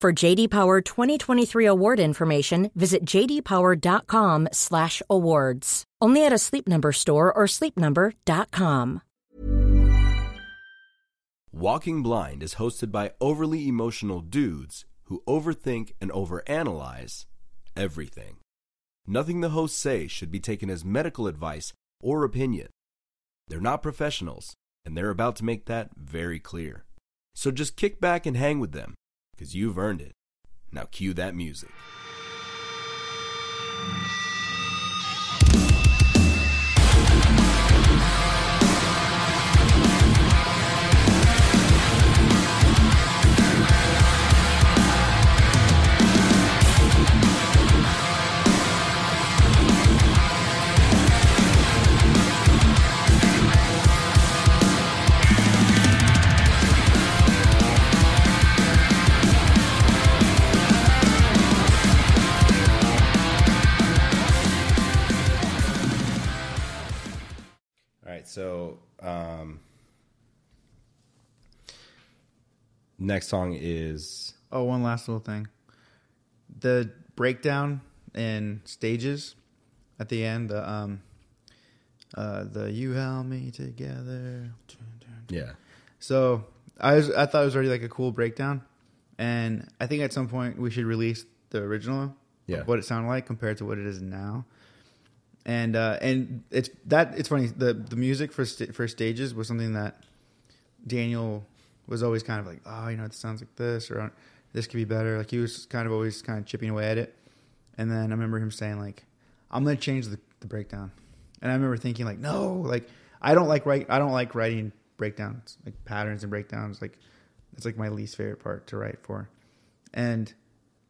For JD Power 2023 award information, visit jdpower.com/awards. Only at a Sleep Number store or sleepnumber.com. Walking Blind is hosted by overly emotional dudes who overthink and overanalyze everything. Nothing the hosts say should be taken as medical advice or opinion. They're not professionals, and they're about to make that very clear. So just kick back and hang with them, because you've earned it. Now cue that music. So um, next song is Oh, one last little thing. The breakdown in stages at the end, the um uh the you held me together. yeah, So I was I thought it was already like a cool breakdown. And I think at some point we should release the original Yeah. what it sounded like compared to what it is now. And uh and it's that it's funny the the music for st- for stages was something that Daniel was always kind of like, oh, you know, it sounds like this or this could be better. Like he was kind of always kind of chipping away at it. And then I remember him saying like, I'm gonna change the, the breakdown. And I remember thinking like, no, like I don't like write I don't like writing breakdowns, like patterns and breakdowns. Like it's like my least favorite part to write for. And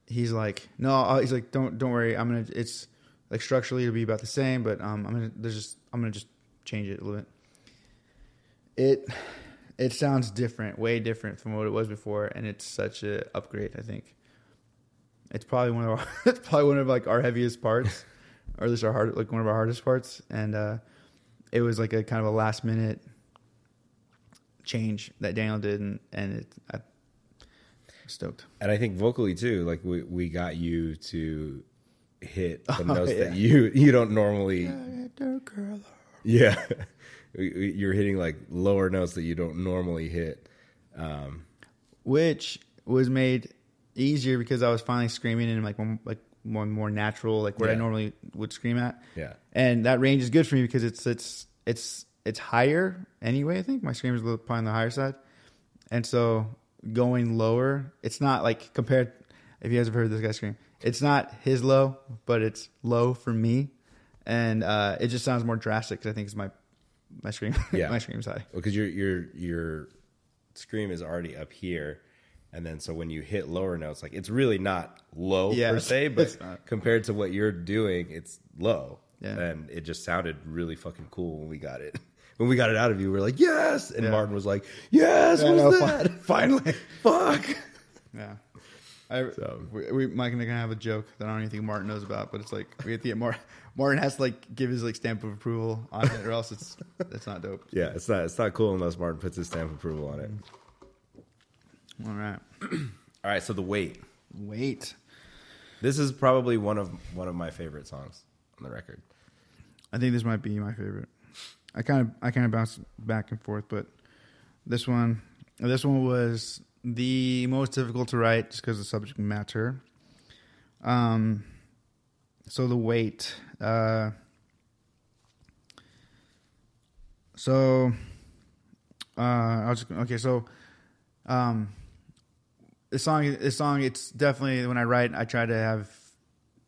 he's like, no, he's like, don't don't worry, I'm gonna it's like structurally it'll be about the same, but um, I'm gonna there's just I'm gonna just change it a little bit. It it sounds different, way different from what it was before, and it's such a upgrade. I think it's probably one of our it's probably one of like our heaviest parts, or at least our hard like one of our hardest parts, and uh, it was like a kind of a last minute change that Daniel did, and and it I, stoked. and I think vocally too. Like we we got you to hit the notes yeah. that you you don't normally. Yeah, you're hitting like lower notes that you don't normally hit. Um, which was made easier because I was finally screaming in like one like one more natural like where I normally would scream at. Yeah. and that range is good for me because it's it's it's it's higher anyway. I think my scream is a little probably on the higher side, and so going lower, it's not like compared. If you guys have heard this guy scream, it's not his low, but it's low for me, and uh, it just sounds more drastic because I think it's my my scream. Yeah. my scream's high. because your your your scream is already up here, and then so when you hit lower notes, like it's really not low Yeah, per se, but compared to what you're doing, it's low. Yeah. and it just sounded really fucking cool when we got it. When we got it out of you, we were like, "Yes!" And Yeah. Martin was like, "Yes!" Yeah, What no, was fi- that? finally. Fuck. Yeah. I, So- we, we Mike and I gonna have a joke that I don't even think Martin knows about, but it's like we have to get more. Martin has to like give his like stamp of approval on it, or else it's it's not dope. Yeah, it's not it's not cool unless Martin puts his stamp of approval on it. Mm-hmm. All right, All right, so the wait. wait. This is probably one of one of my favorite songs on the record. I think this might be my favorite. I kind of I kind of bounce back and forth, but this one this one was the most difficult to write just because of the subject matter. Um, so the weight. Uh, so uh, I was just, okay. So um, this song this song it's definitely when I write I try to have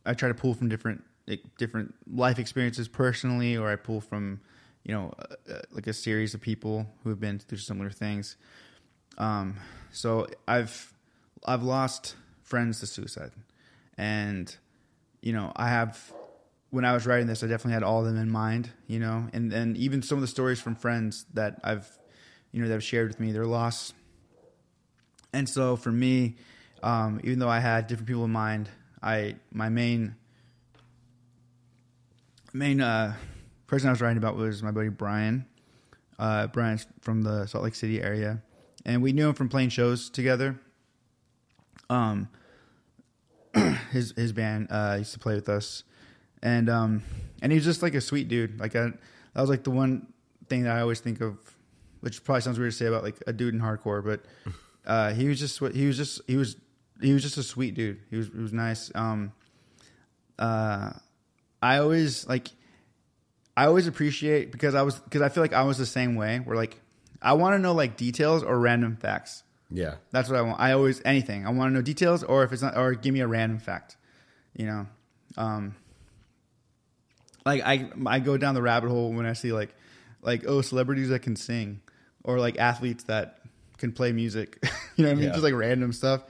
I try to pull from different like, different life experiences personally, or I pull from you know uh, uh, like a series of people who have been through similar things. Um, so I've I've lost friends to suicide, and you know I have when I was writing this, I definitely had all of them in mind, you know, and and even some of the stories from friends that I've you know that have shared with me their loss and so for me, um, even though I had different people in mind, I my main main uh, person I was writing about was my buddy Brian. Uh, Brian's from the Salt Lake City area, and we knew him from playing shows together. Um, his his band uh, used to play with us, and um, and he's just like a sweet dude. Like I, that was like the one thing that I always think of, which probably sounds weird to say about like a dude in hardcore, but uh, he was just he was just he was he was just a sweet dude. He was he was nice. Um, uh, I always like I always appreciate because I was because I feel like I was the same way. Where like I want to know like details or random facts. Yeah, That's what I want. I always anything. I want to know details, or if it's not, or give me a random fact. You know, um, like I I go down the rabbit hole when I see like like oh celebrities that can sing, or like athletes that can play music. you know what I mean? Yeah. Just like random stuff.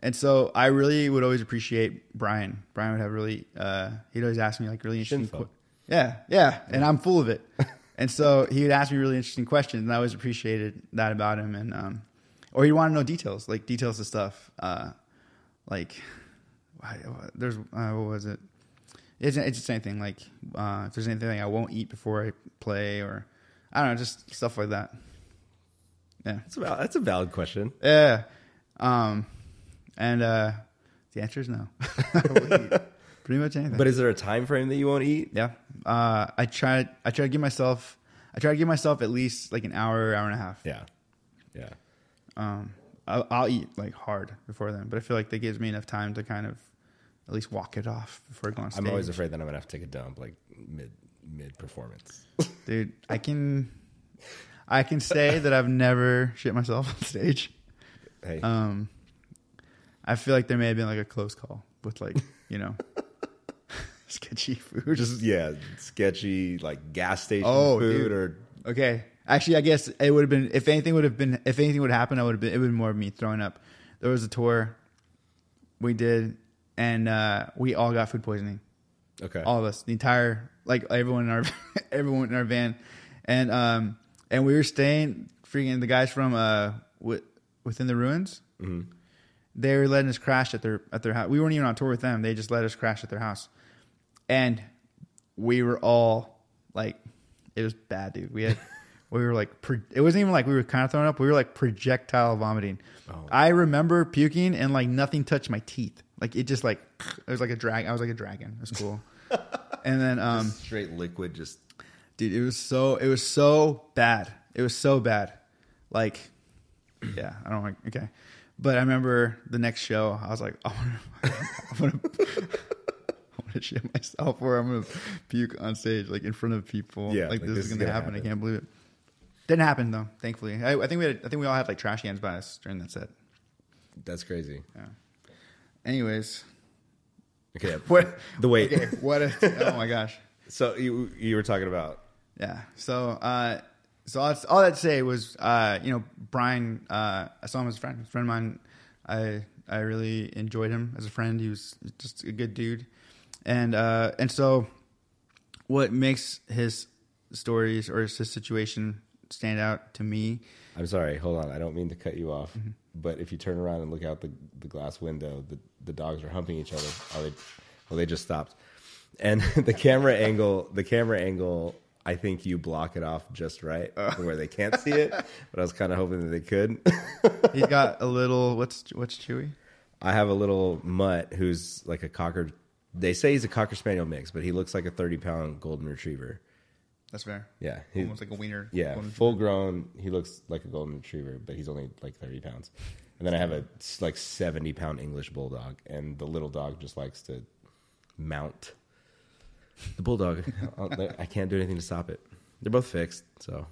And so I really would always appreciate Brian. Brian would have really uh, he'd always ask me like really interesting. Shinfo. que- yeah, yeah, and I'm full of it. and so he would ask me really interesting questions, and I always appreciated that about him. And um, or he'd want to know details, like details of stuff. Uh, like why- there's uh, what was it? It's it's just anything like uh, if there's anything I won't eat before I play, or I don't know, just stuff like that. Yeah, that's a val- that's a valid question. yeah. Um, and uh, the answer is no. Pretty much anything. But is there a time frame that you won't eat? Yeah. Uh, I try. I try to give myself. I try to give myself at least like an hour, hour and a half. Yeah, yeah. Um, I'll, I'll eat like hard before then, but I feel like that gives me enough time to kind of at least walk it off before I go on stage. I'm always afraid that I'm gonna have to take a dump like mid mid performance. dude. I can. I can say that I've never shit myself on stage. hey, Um, I feel like there may have been like a close call with like you know sketchy food. just yeah, sketchy like gas station Oh, food dude. or Okay. Actually, I guess it would have been if anything would have been if anything would happen, I would have been it would have been more of me throwing up. There was a tour we did, and uh, we all got food poisoning. okay. All of us, the entire like everyone in our everyone in our van, and um and we were staying freaking the guys from uh wi- within the ruins. They were letting us crash at their at their house. We weren't even on tour with them. They just let us crash at their house, and we were all like, it was bad, dude. We had, we were like, pro- it wasn't even like we were kind of throwing up. We were like projectile vomiting. I remember puking and like nothing touched my teeth. Like it just like it was like a drag. I was like a dragon. It was cool. and then um, straight liquid just dude, it was so it was so bad. It was so bad. Like, yeah, I don't like. Okay, but I remember the next show. I was like, I want to, I want to, I want to shit myself, or I'm gonna puke on stage, like in front of people. Yeah, like, like, this, is gonna, happen. I can't believe it. Didn't happen though. Thankfully, I, I think we had, I think we all had like trash cans by us during that set. that's crazy. Yeah. Anyways, Okay, what the wait. Okay, what? A, oh my gosh. So you you were talking about Yeah. So, uh, so all, all that to say was, uh, you know, Brian. Uh, I saw him as a friend. A friend of mine. I I really enjoyed him as a friend. He was just a good dude, and uh, and so, what makes his stories or his situation stand out to me I'm sorry. Hold on. I don't mean to cut you off, Mm-hmm. but if you turn around and look out the, the glass window, the, the dogs are humping each other. Are they? Well, they just stopped. And the camera angle, the camera angle, I think you block it off just right Uh. where they can't see it. But I was kind of hoping that they could. He's got a little. What's what's Chewy? I have a little mutt who's like a cocker. They say he's a cocker spaniel mix, but he looks like a 30 pound golden retriever. That's fair. Yeah, he- almost like a wiener. Yeah, full grown. He looks like a golden retriever, but he's only like thirty pounds. And then I have a like seventy pound English bulldog, and the little dog just likes to mount. The bulldog, I can't do anything to stop it. They're both fixed, so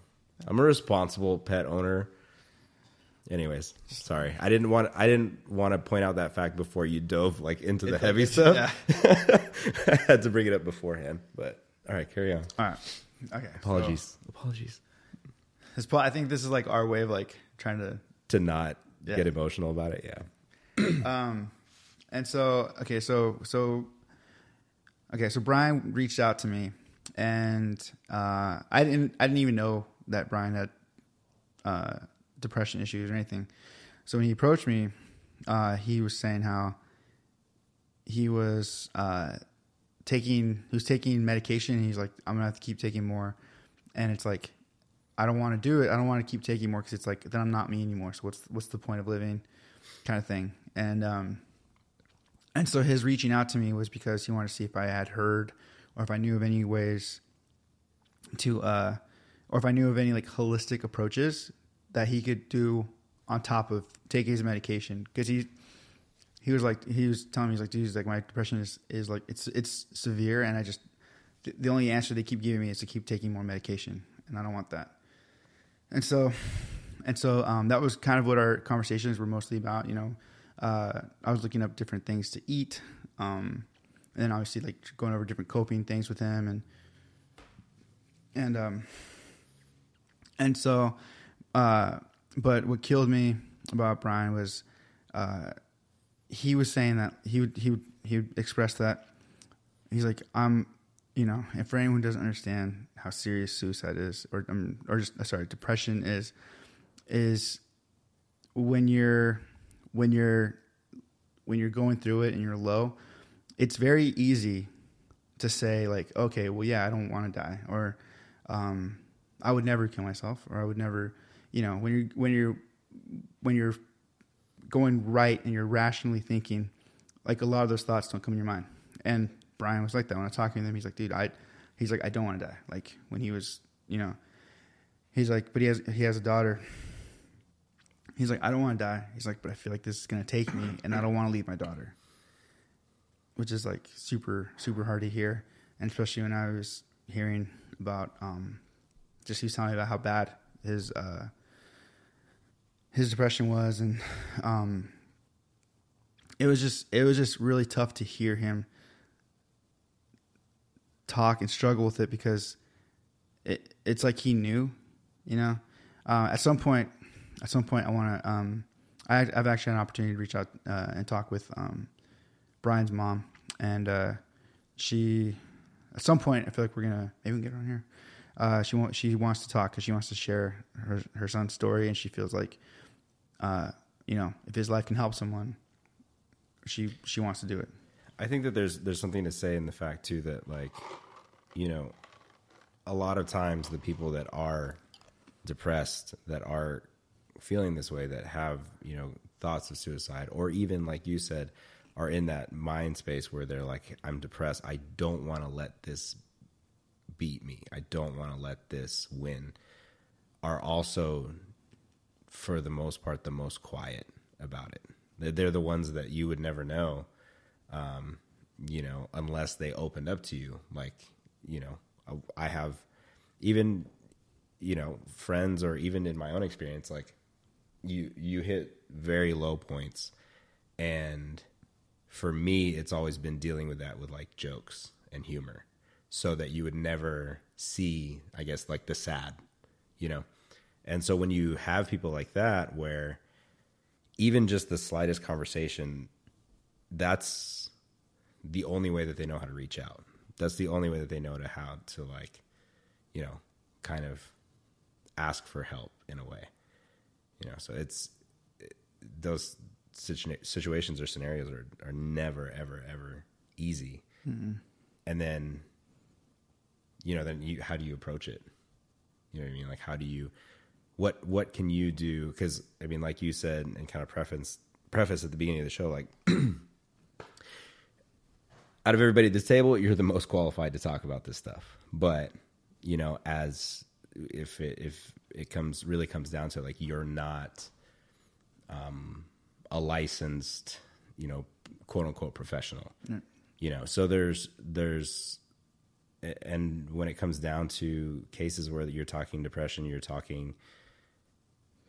I'm a responsible pet owner. Anyways, sorry, I didn't want I didn't want to point out that fact before you dove like into the heavy stuff. I had to bring it up beforehand, but all right, carry on. All right. Okay. so Apologies, apologies. this I think this is like our way of like trying to to not Yeah. get emotional about it. Yeah. Um and so, okay, so so okay, so Brian reached out to me, and uh, I didn't I didn't even know that Brian had uh, depression issues or anything. So when he approached me, uh, he was saying how he was uh, taking he was taking medication. And he's like, I'm gonna have to keep taking more, and it's like I don't want to do it. I don't want to keep taking more because it's like then I'm not me anymore. So what's what's the point of living, kind of thing. And um, and so his reaching out to me was because he wanted to see if I had heard or if I knew of any ways to, uh, or if I knew of any like holistic approaches that he could do on top of taking his medication. Cause he, he was like, he was telling me, he's like, dude, he's like, my depression is, is like, it's, it's severe. And I just, the- the only answer they keep giving me is to keep taking more medication. And I don't want that. And so, and so um, that was kind of what our conversations were mostly about. You know, uh, I was looking up different things to eat, um, and then obviously like going over different coping things with him, and and um, and so, uh, but what killed me about Brian was uh, he was saying that he would he would he would express that. He's like I'm you know and for anyone who doesn't understand how serious suicide is or um, or just uh, sorry depression is is when you're when you're when you're going through it and you're low it's very easy to say like okay well yeah I don't want to die or um, I would never kill myself or I would never you know when you're when you're when you're going right and you're rationally thinking, like a lot of those thoughts don't come in your mind. And Brian was like that when I was talking to him. He's like, dude, I, he's like, I don't want to die. Like when he was, you know, he's like, but he has, he has a daughter. He's like, I don't want to die. He's like, but I feel like this is going to take me and I don't want to leave my daughter. Which is like super, super hard to hear. And especially when I was hearing about, um, just he was telling me about how bad his, uh, his depression was and um it was just it was just really tough to hear him talk and struggle with it because it it's like he knew you know? Uh, at some point at some point i want to um I, i've actually had an opportunity to reach out uh, and talk with um brian's mom and uh she at some point i feel like we're gonna maybe get on here. Uh, she wants she wants to talk because she wants to share her her son's story, and she feels like, uh, you know, if his life can help someone, she she wants to do it. I think that there's there's something to say in the fact too that like, you know, a lot of times the people that are depressed, that are feeling this way, that have you know thoughts of suicide, or even like you said, are in that mind space where they're like, I'm depressed. I don't want to let this beat me. I don't want to let this win. Are also, for the most part, the most quiet about it. They're, the ones that you would never know um, you know, unless they opened up to you. Like, you know, I have even, you know, friends or even in my own experience, like you you hit very low points, and for me, it's always been dealing with that with like jokes and humor, so that you would never see, I guess, like the sad, you know. And so when you have people like that, where even just the slightest conversation that's the only way that they know how to reach out. That's the only way that they know to how to like, you know, kind of ask for help in a way. You know, so it's those situa- situations or scenarios are are never ever ever easy. Mm-hmm. And then, you know, then you how do you approach it? You know what I mean? Like, how do you what what can you do? Because I mean, like you said, and kind of preface preface at the beginning of the show, like. out of everybody at this table, you're the most qualified to talk about this stuff. But you know, as if it, if it comes really comes down to like you're not um, a licensed, you know, quote unquote professional. You know, so there's there's and when it comes down to cases where you're talking depression, you're talking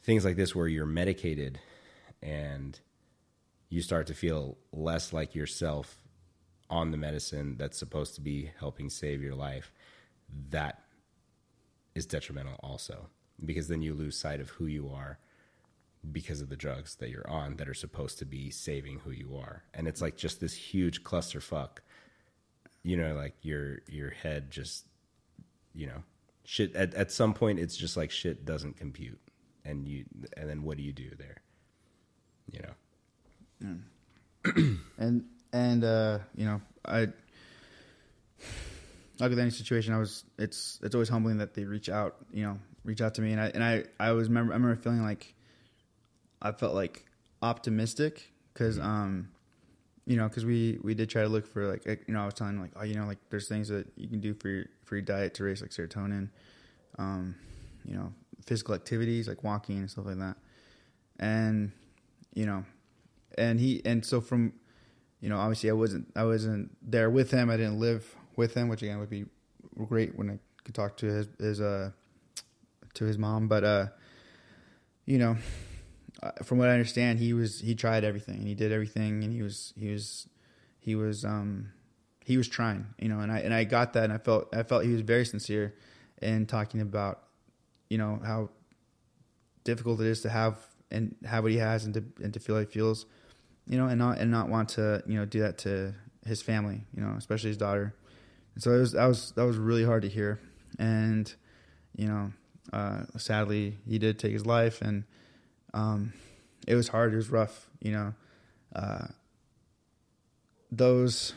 things like this where you're medicated and you start to feel less like yourself on the medicine that's supposed to be helping save your life, that is detrimental also because then you lose sight of who you are because of the drugs that you're on that are supposed to be saving who you are. And it's like just this huge clusterfuck. You know, like your your head just you know, shit at, at some point it's just like shit doesn't compute. And you and then what do you do there? You know. and and uh, you know, I like with any situation, I was it's it's always humbling that they reach out, you know, reach out to me, and I and I I was remember I remember feeling like I felt like optimistic because um you know because we we did try to look for like you know I was telling them like oh you know like there's things that you can do for your for your diet to raise like serotonin, um you know physical activities like walking and stuff like that, and you know and he and so from you know obviously I wasn't I wasn't there with him. I didn't live with him which again would be great when I could talk to his his uh to his mom. But uh you know uh, from what I understand he was he tried everything and he did everything and he was he was he was um he was trying you know and I and I got that and I felt I felt he was very sincere in talking about you know how difficult it is to have and have what he has and to and to feel like he feels you know, and not and not want to you know do that to his family, you know, especially his daughter. And so it was that was that was really hard to hear, and you know, uh, sadly he did take his life, and um, it was hard. It was rough, you know. Uh, those,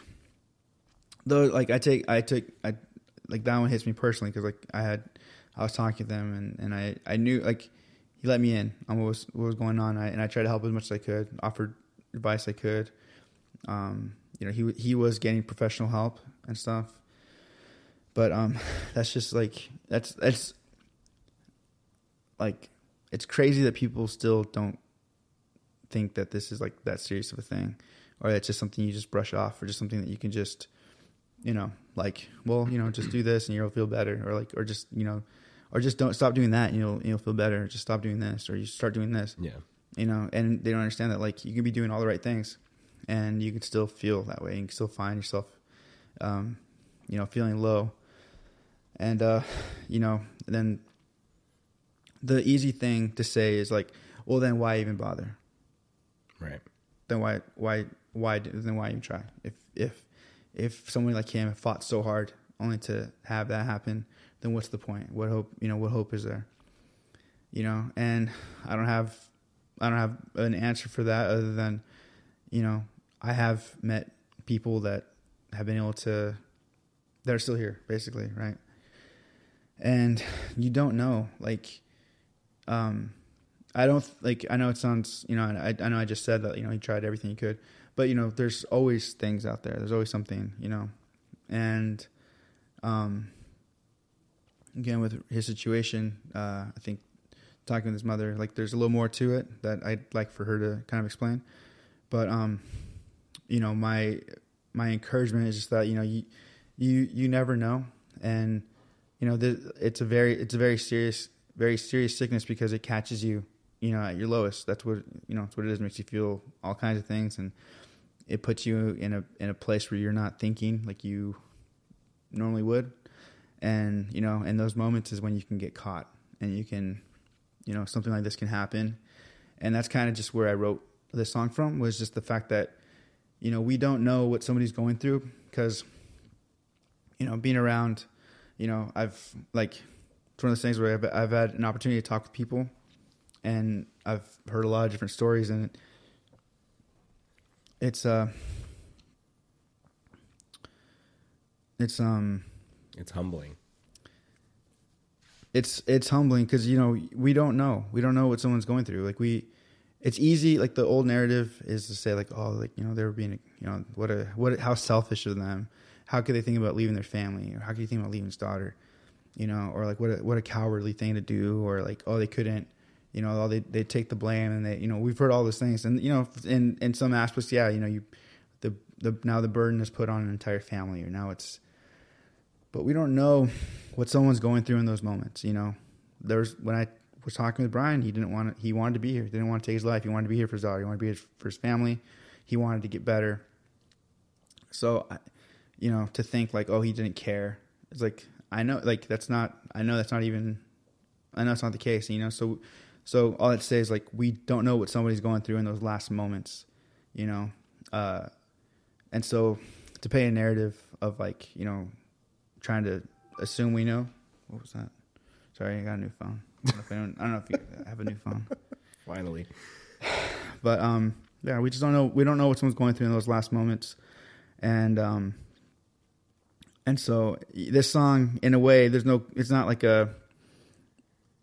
those like I take I took I like that one hits me personally because like I had I was talking to them and and I I knew like he let me in on what was what was going on I, and I tried to help as much as I could offered advice I could. Um, you know, he he was getting professional help and stuff, but um, that's just like that's that's like it's crazy that people still don't think that this is like that serious of a thing, or that's just something you just brush off, or just something that you can just, you know, like well, you know, just do this and you'll feel better, or like, or just you know, or just don't stop doing that and you'll you'll feel better. Just stop doing this, or you start doing this Yeah. you know, and they don't understand that like you can be doing all the right things, and you can still feel that way. You can still find yourself, um, you know, feeling low, and uh, you know, then the easy thing to say is like, well, then why even bother? Right. Then why why why then why even try? If if if someone like him fought so hard only to have that happen, then what's the point? What hope you know? What hope is there? You know, and I don't have I don't have an answer for that other than, you know, I have met people that have been able to, that are still here, basically, right? And you don't know, like, um, I don't like. I know it sounds, you know, I, I know I just said that, you know, he tried everything he could, but you know, there's always things out there. There's always something, you know, and, um, again with his situation, uh, I think talking with his mother, like there's a little more to it that I'd like for her to kind of explain. But um, you know, my my encouragement is just that you know you you you never know, and you know the, it's a very it's a very serious very serious sickness because it catches you you know at your lowest. That's what you know. That's what it is. It makes you feel all kinds of things, and it puts you in a in a place where you're not thinking like you normally would. And you know, in those moments is when you can get caught, and you can you know something like this can happen. And that's kind of just where i wrote this song from was just the fact that you know we don't know what somebody's going through because you know being around you know i've like it's one of those things where I've, I've had an opportunity to talk with people and I've heard a lot of different stories, and it's uh, it's um, It's humbling. it's it's humbling because you know we don't know. We don't know what someone's going through. Like we it's easy like the old narrative is to say like oh like you know they were being you know what a what how selfish of them. How could they think about leaving their family? Or how could you think about leaving his daughter? You know or like what a, what a cowardly thing to do. Or like oh they couldn't you know oh, they they take the blame and they you know we've heard all those things. And you know in in some aspects yeah you know you the the now the burden is put on an entire family. Or now it's but we don't know what someone's going through in those moments. You know, there's when I was talking with Brian, he didn't want to, he wanted to be here. He didn't want to take his life. He wanted to be here for his daughter. He wanted to be here for his family. He wanted to get better. So, you know, to think like, oh, he didn't care. It's like I know, like that's not. I know that's not even. I know it's not the case. You know, so so all I'd say is like we don't know what somebody's going through in those last moments. You know, uh, and so to paint a narrative of like you know trying to assume we know. What was that? Sorry, I got a new phone. I don't know if, don't know if you have a new phone, Finally. but um, yeah, we just don't know. We don't know what someone's going through in those last moments, and um, and so this song, in a way, there's no. It's not like a.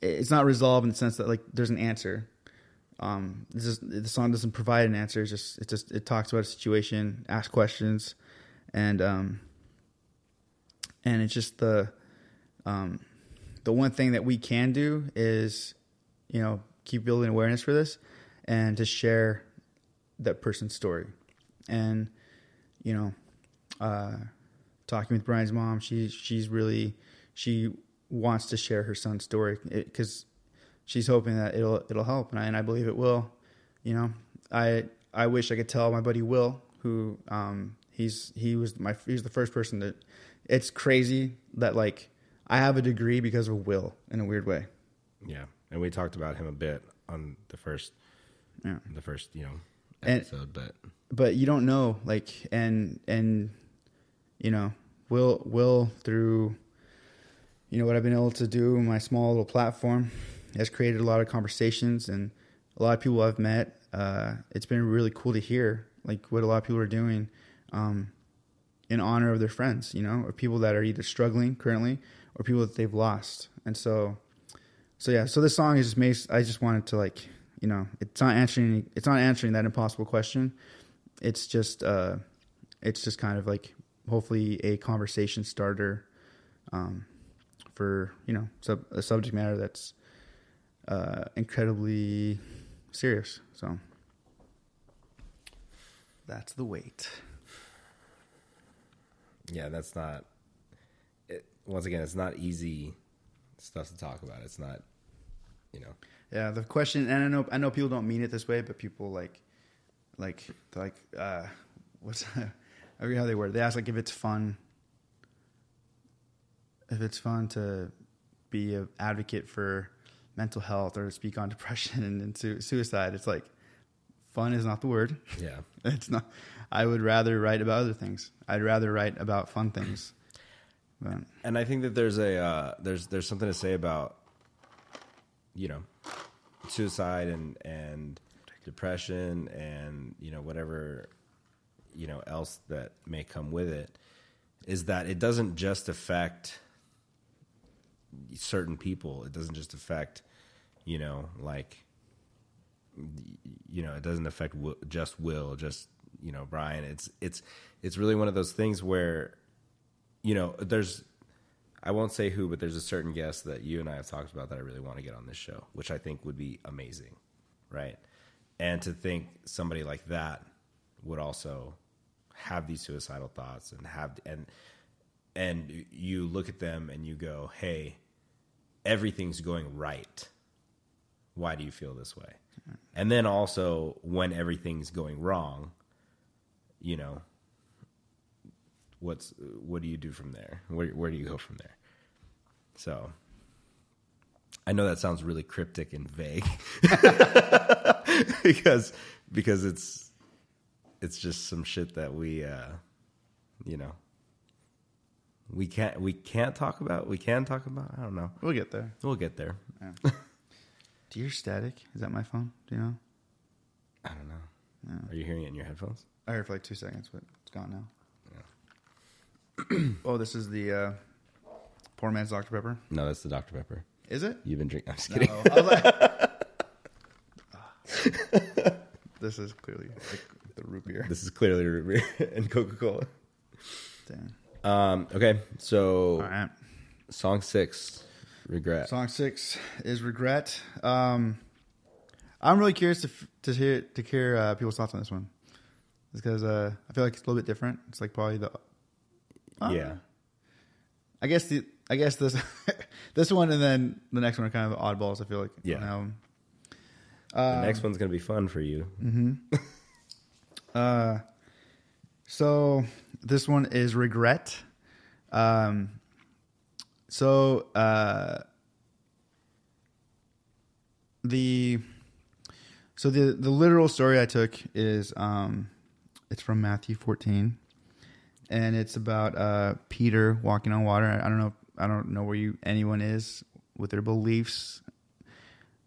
It's not resolved in the sense that like there's an answer. Um, this is, the song doesn't provide an answer. It's just it just it talks about a situation, asks questions, and um, and it's just the um, the one thing that we can do is you know keep building awareness for this and to share that person's story. And you know uh, talking with brian's mom she's she's really she wants to share her son's story because she's hoping that it'll it'll help. And I, and I believe it will. You know i i wish i could tell my buddy will who um he's he was my he's the first person that it's crazy that like i have a degree because of will in a weird way Yeah. And we talked about him a bit on the first Yeah. the first, you know, And- episode, but but you don't know like and and you know will will through you know what i've been able to do in my small little platform has created a lot of conversations and a lot of people i've met uh, it's been really cool to hear like what a lot of people are doing um, in honor of their friends you know or people that are either struggling currently or people that they've lost. And so so yeah so this song is just made i just wanted to like you know it's not answering it's not answering that impossible question. It's just uh it's just kind of like hopefully a conversation starter um for you know sub, a subject matter that's uh incredibly serious. So that's the weight yeah, that's not it, once again, it's not easy stuff to talk about. It's not, you know, Yeah, the question, and I know I know people don't mean it this way, but people like, like, like, uh, what's I forget how they word. it. They ask like if it's fun, if it's fun to be an advocate for mental health or speak on depression and, and su- suicide. It's like fun is not the word. yeah. It's not. I would rather write about other things. I'd rather write about fun things. But And I think that there's a uh, there's there's something to say about you know suicide and and depression and you know whatever you know else that may come with it is that it doesn't just affect certain people. It doesn't just affect you know like you know it doesn't affect Wi- just Will, just you know Brian. It's it's it's really one of those things where you know, there's I won't say who, but there's a certain guest that you and I have talked about that I really want to get on this show, which I think would be amazing, right? And to think somebody like that would also have these suicidal thoughts and have and and you look at them and you go, "Hey, everything's going right. Why do you feel this way?" And then also when everything's going wrong, you know, what's what do you do from there? Where where do you go from there? So I know that sounds really cryptic and vague because because it's it's just some shit that we uh you know we can't we can't talk about we can talk about I don't know we'll get there. we'll get there Do you hear static? Is that my phone? Do you know? Are you hearing it in your headphones? I heard for like two seconds, but it's gone now. oh, this is the uh, poor man's Dr Pepper. No, that's the Dr Pepper. Is it? You've been drinking. I'm just kidding. No, I was like- this is clearly like the root beer. This is clearly root beer and Coca Cola. Dang. Um, okay, so All right. song six, regret. Song six is regret. Um, I'm really curious to to hear to hear uh, people's thoughts on this one, because uh, I feel like it's a little bit different. It's like probably the yeah, I guess the I guess this this one and then the next one are kind of oddballs. I feel like Yeah. the next one's gonna be fun for you. Uh, So this one is regret. Um, so uh, the so the the literal story I took is um, it's from Matthew 14, and it's about uh, Peter walking on water. I don't know. I don't know where you anyone is with their beliefs.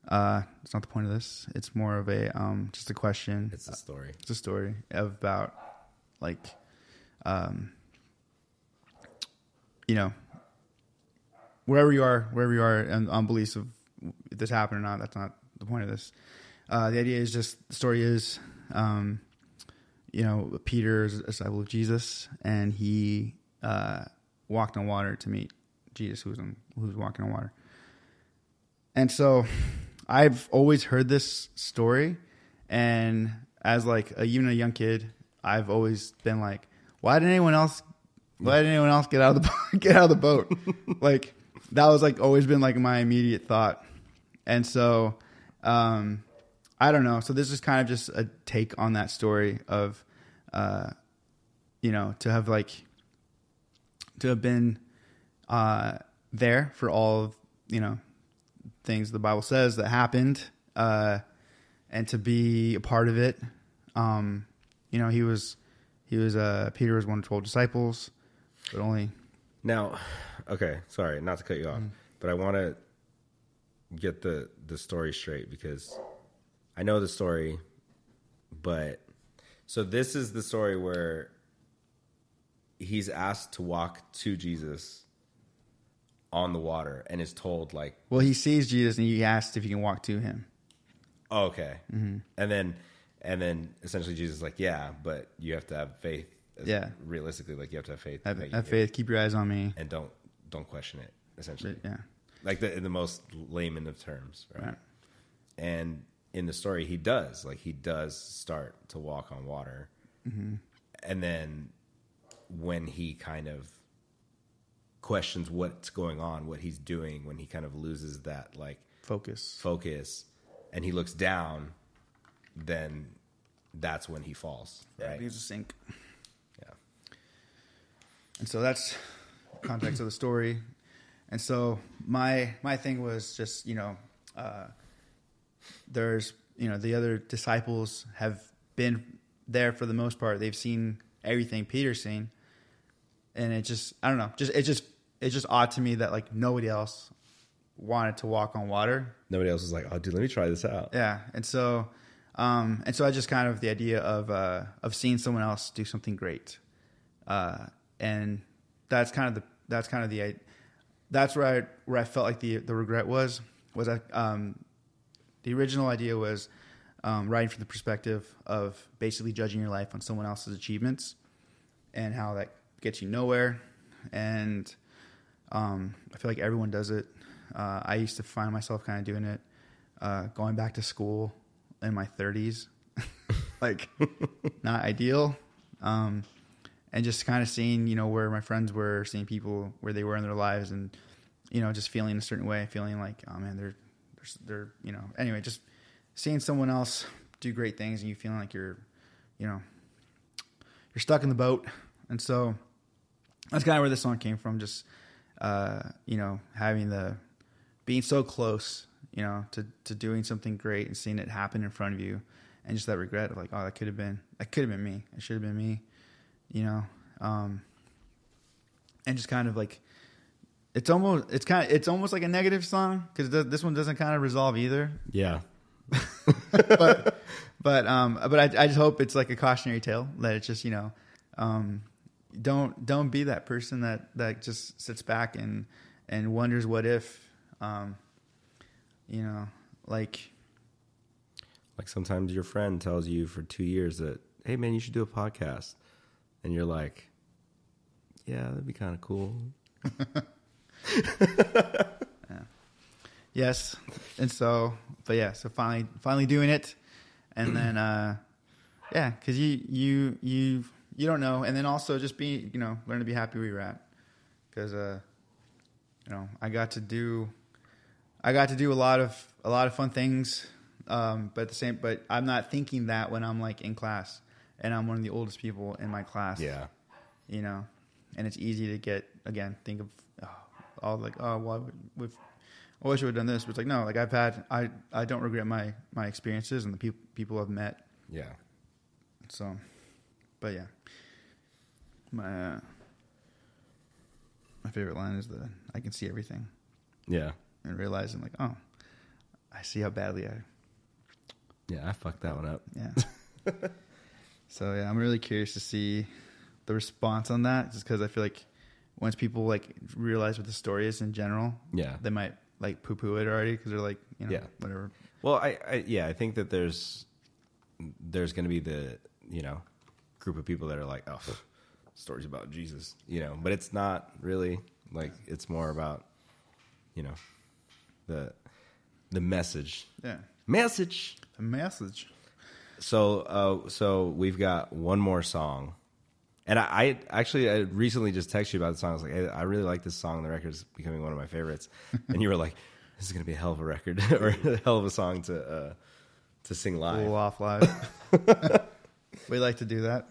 Uh, it's not the point of this. It's more of a um, just a question. It's a story. It's a story about like um you know wherever you are wherever you are and on beliefs of if this happened or not that's not the point of this uh the idea is just the story is um you know peter is a disciple of jesus and he uh walked on water to meet jesus who was on who was walking on water and so I've always heard this story and as like a, even a young kid, I've always been like, why did anyone else why did anyone else get out of the boat, get out of the boat? like that was like always been like my immediate thought. And so um I don't know. So this is kind of just a take on that story of uh you know, to have like to have been uh there for all of, you know, things the Bible says that happened, uh, and to be a part of it. Um, you know, he was he was uh, Peter was one of twelve disciples, but only Now, okay, sorry, not to cut you off, but I want to get the the story straight because I know the story, but so this is the story where he's asked to walk to Jesus on the water and is told like, well, he sees Jesus and he asks if he can walk to him. oh, "Okay," mm-hmm. and then and then essentially Jesus is like, "Yeah, but you have to have faith." Yeah. realistically, like you have to have faith. Have, have faith. Keep your eyes on me. and don't don't question it. Essentially, Yeah. like the in the most layman of terms, right? Right. And in the story, he does like he does start to walk on water, Mm-hmm. and then when he kind of questions what's going on, what he's doing, when he kind of loses that like Focus. focus, and he looks down, then that's when he falls, right? He's a sink. Yeah. And so that's context of the story. And so my my thing was just you know, uh, there's you know the other disciples have been there for the most part. They've seen everything Peter's seen, and it just I don't know, just it just it's just odd to me that like nobody else wanted to walk on water Nobody else was like, "Oh, dude, let me try this out." yeah, and so, um, and so I just kind of the idea of uh, of seeing someone else do something great, uh, and that's kind of the that's kind of the that's where I where I felt like the the regret was was that um, the original idea was um, writing from the perspective of basically judging your life on someone else's achievements and how that gets you nowhere, and um, I feel like everyone does it. Uh, I used to find myself kind of doing it, uh, going back to school in my 30s, like not ideal, um, and just kind of seeing you know where my friends were, seeing people where they were in their lives, and you know just feeling a certain way, feeling like oh man they're they're, you know anyway just seeing someone else do great things and you feeling like you're you know you're stuck in the boat, and so that's kind of where this song came from. Just uh, you know, having the being so close, you know, to to doing something great and seeing it happen in front of you, and just that regret of like, oh, that could have been that could have been me. It should have been me, you know. Um, and just kind of like it's almost it's kind of it's almost like a negative song because this one doesn't kind of resolve either. Yeah. but but um but I, I just hope it's like a cautionary tale that it's just you know um don't don't be that person that that just sits back and and wonders what if um you know like Like sometimes your friend tells you for two years that, hey man, you should do a podcast. And you're like, yeah, that'd be kind of cool. yes. And so but yeah so finally finally doing it. And then uh yeah because you you you you don't know. And then also just be you know learn to be happy where you're at. Because uh you know i got to do i got to do a lot of a lot of fun things um but at the same but i'm not thinking that when i'm like in class and i'm one of the oldest people in my class. Yeah. you know, and it's easy to get again think of all like oh well with I wish I would have done this, but it's like no, like I've had I I don't regret my my experiences and the people people I've met. Yeah. So, but yeah, my uh, my favorite line is the I can see everything Yeah. and realizing like oh I see how badly I Yeah. I fucked that one up. yeah. so yeah, I'm really curious to see the response on that, just because I feel like once people like realize what the story is in general, Yeah. they might like poo poo it already because they're like, you know, Yeah. whatever. Well, I, I yeah, I think that there's there's going to be the you know group of people that are like, oh, stories about Jesus, you know, but it's not really like it's more about you know the the message Yeah, message. the message. So uh, so we've got one more song. And I, I actually I recently just texted you about the song. I was like, hey, I really like this song. The record's becoming one of my favorites. and you were like, this is gonna be a hell of a record or a hell of a song to uh, to sing live. Off live. we like to do that.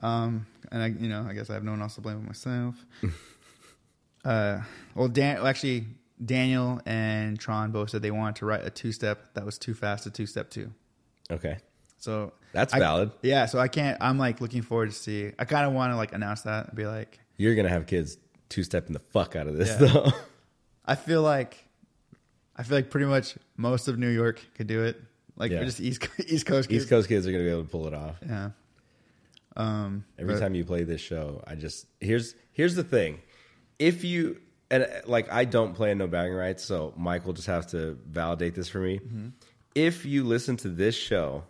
Um, and I, you know, I guess I have no one else to blame but myself. uh, well, Dan, well, actually, Daniel and Tron both said they wanted to write a two step that was too fast to two step two. Okay. So That's I- valid. Yeah, so I can't. I'm like looking forward to see. I kind of want to like announce that and be like, You're gonna have kids two stepping the fuck out of this Yeah. though. I feel like, I feel like pretty much most of New York could do it. Like Yeah. just East East Coast. Kids. East. Coast kids are gonna be able to pull it off. Yeah. Um. Every but- time you play this show, I just here's here's the thing. If you and like I don't play in No Bragging Rights, so Michael just have to validate this for me. Mm-hmm. If you listen to this show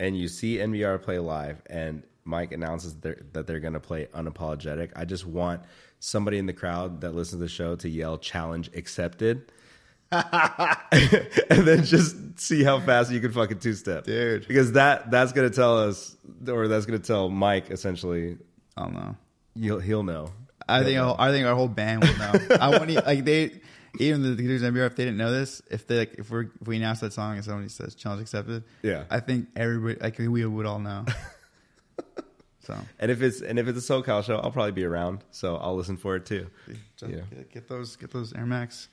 and you see NBR play live and Mike announces that they're, that they're going to play unapologetic, I just want somebody in the crowd that listens to the show to yell challenge accepted. and then just see how fast you can fucking two step, Dude. Because that that's gonna tell us, or that's gonna tell Mike essentially. I don't know. He'll he'll know. I think our, I think our whole band will know. I want to, like they even the dudes in NBR if they didn't know this if they like if we if we announce that song and somebody says challenge accepted Yeah. I think everybody like we would all know. so And if it's and if it's a SoCal show, I'll probably be around, so I'll listen for it too. just Yeah. get, get those get those Air Max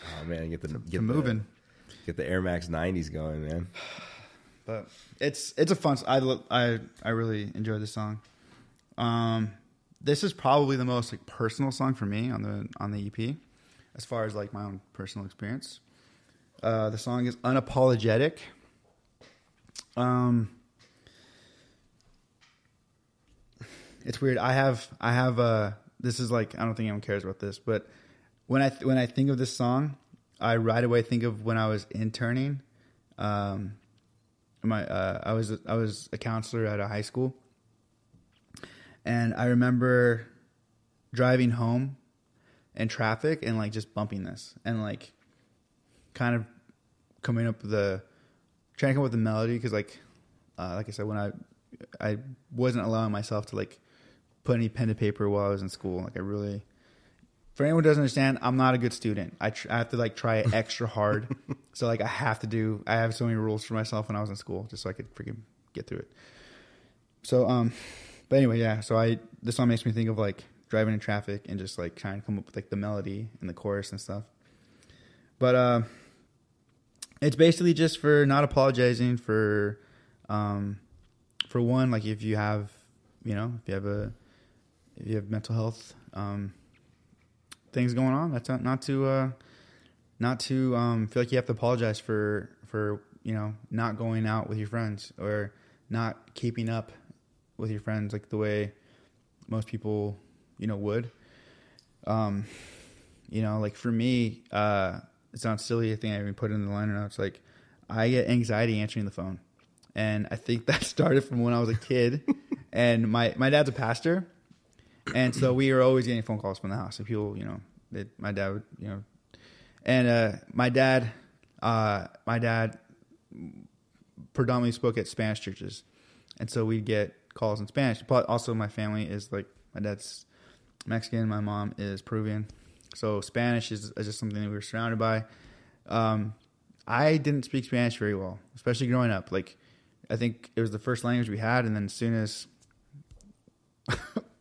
Oh man, get the get get the, moving. get the Air Max '90s going, man. But it's it's a fun. I lo- I I really enjoyed this song. Um, this is probably the most like personal song for me on the on the EP, as far as like my own personal experience. Uh, the song is unapologetic. Um, it's weird. I have I have uh this is like I don't think anyone cares about this, but when I when I think of this song, I right away think of when I was interning. Um, my uh, I was I was a counselor at a high school, and I remember driving home in traffic and like just bumping this and like kind of coming up with the trying to come up with the melody because like uh, like I said when I I wasn't allowing myself to like put any pen to paper while I was in school. Like I really for anyone who doesn't understand I'm not a good student. I, tr- I have to like try extra hard. So like I have to do I have so many rules for myself when I was in school just so I could freaking get through it. So um but anyway yeah so I this song makes me think of like driving in traffic and just like trying to come up with like the melody and the chorus and stuff but uh it's basically just for not apologizing for um for one like if you have you know if you have a if you have mental health um things going on. That's not not to uh, not to um, feel like you have to apologize for for you know not going out with your friends or not keeping up with your friends like the way most people you know would. Um, you know, like for me, uh, it sounds silly. I think I even put it in the liner notes. Like I get anxiety answering the phone, and I think that started from when I was a kid. and my my dad's a pastor, and so we were always getting phone calls from the house. And people, you know, that my dad would, you know, and uh, my dad, uh, my dad predominantly spoke at Spanish churches, and so we'd get calls in Spanish. But also, my family is like my dad's Mexican, my mom is Peruvian, so Spanish is, is just something that we were surrounded by. Um, I didn't speak Spanish very well, especially growing up. Like, I think it was the first language we had, and then as soon as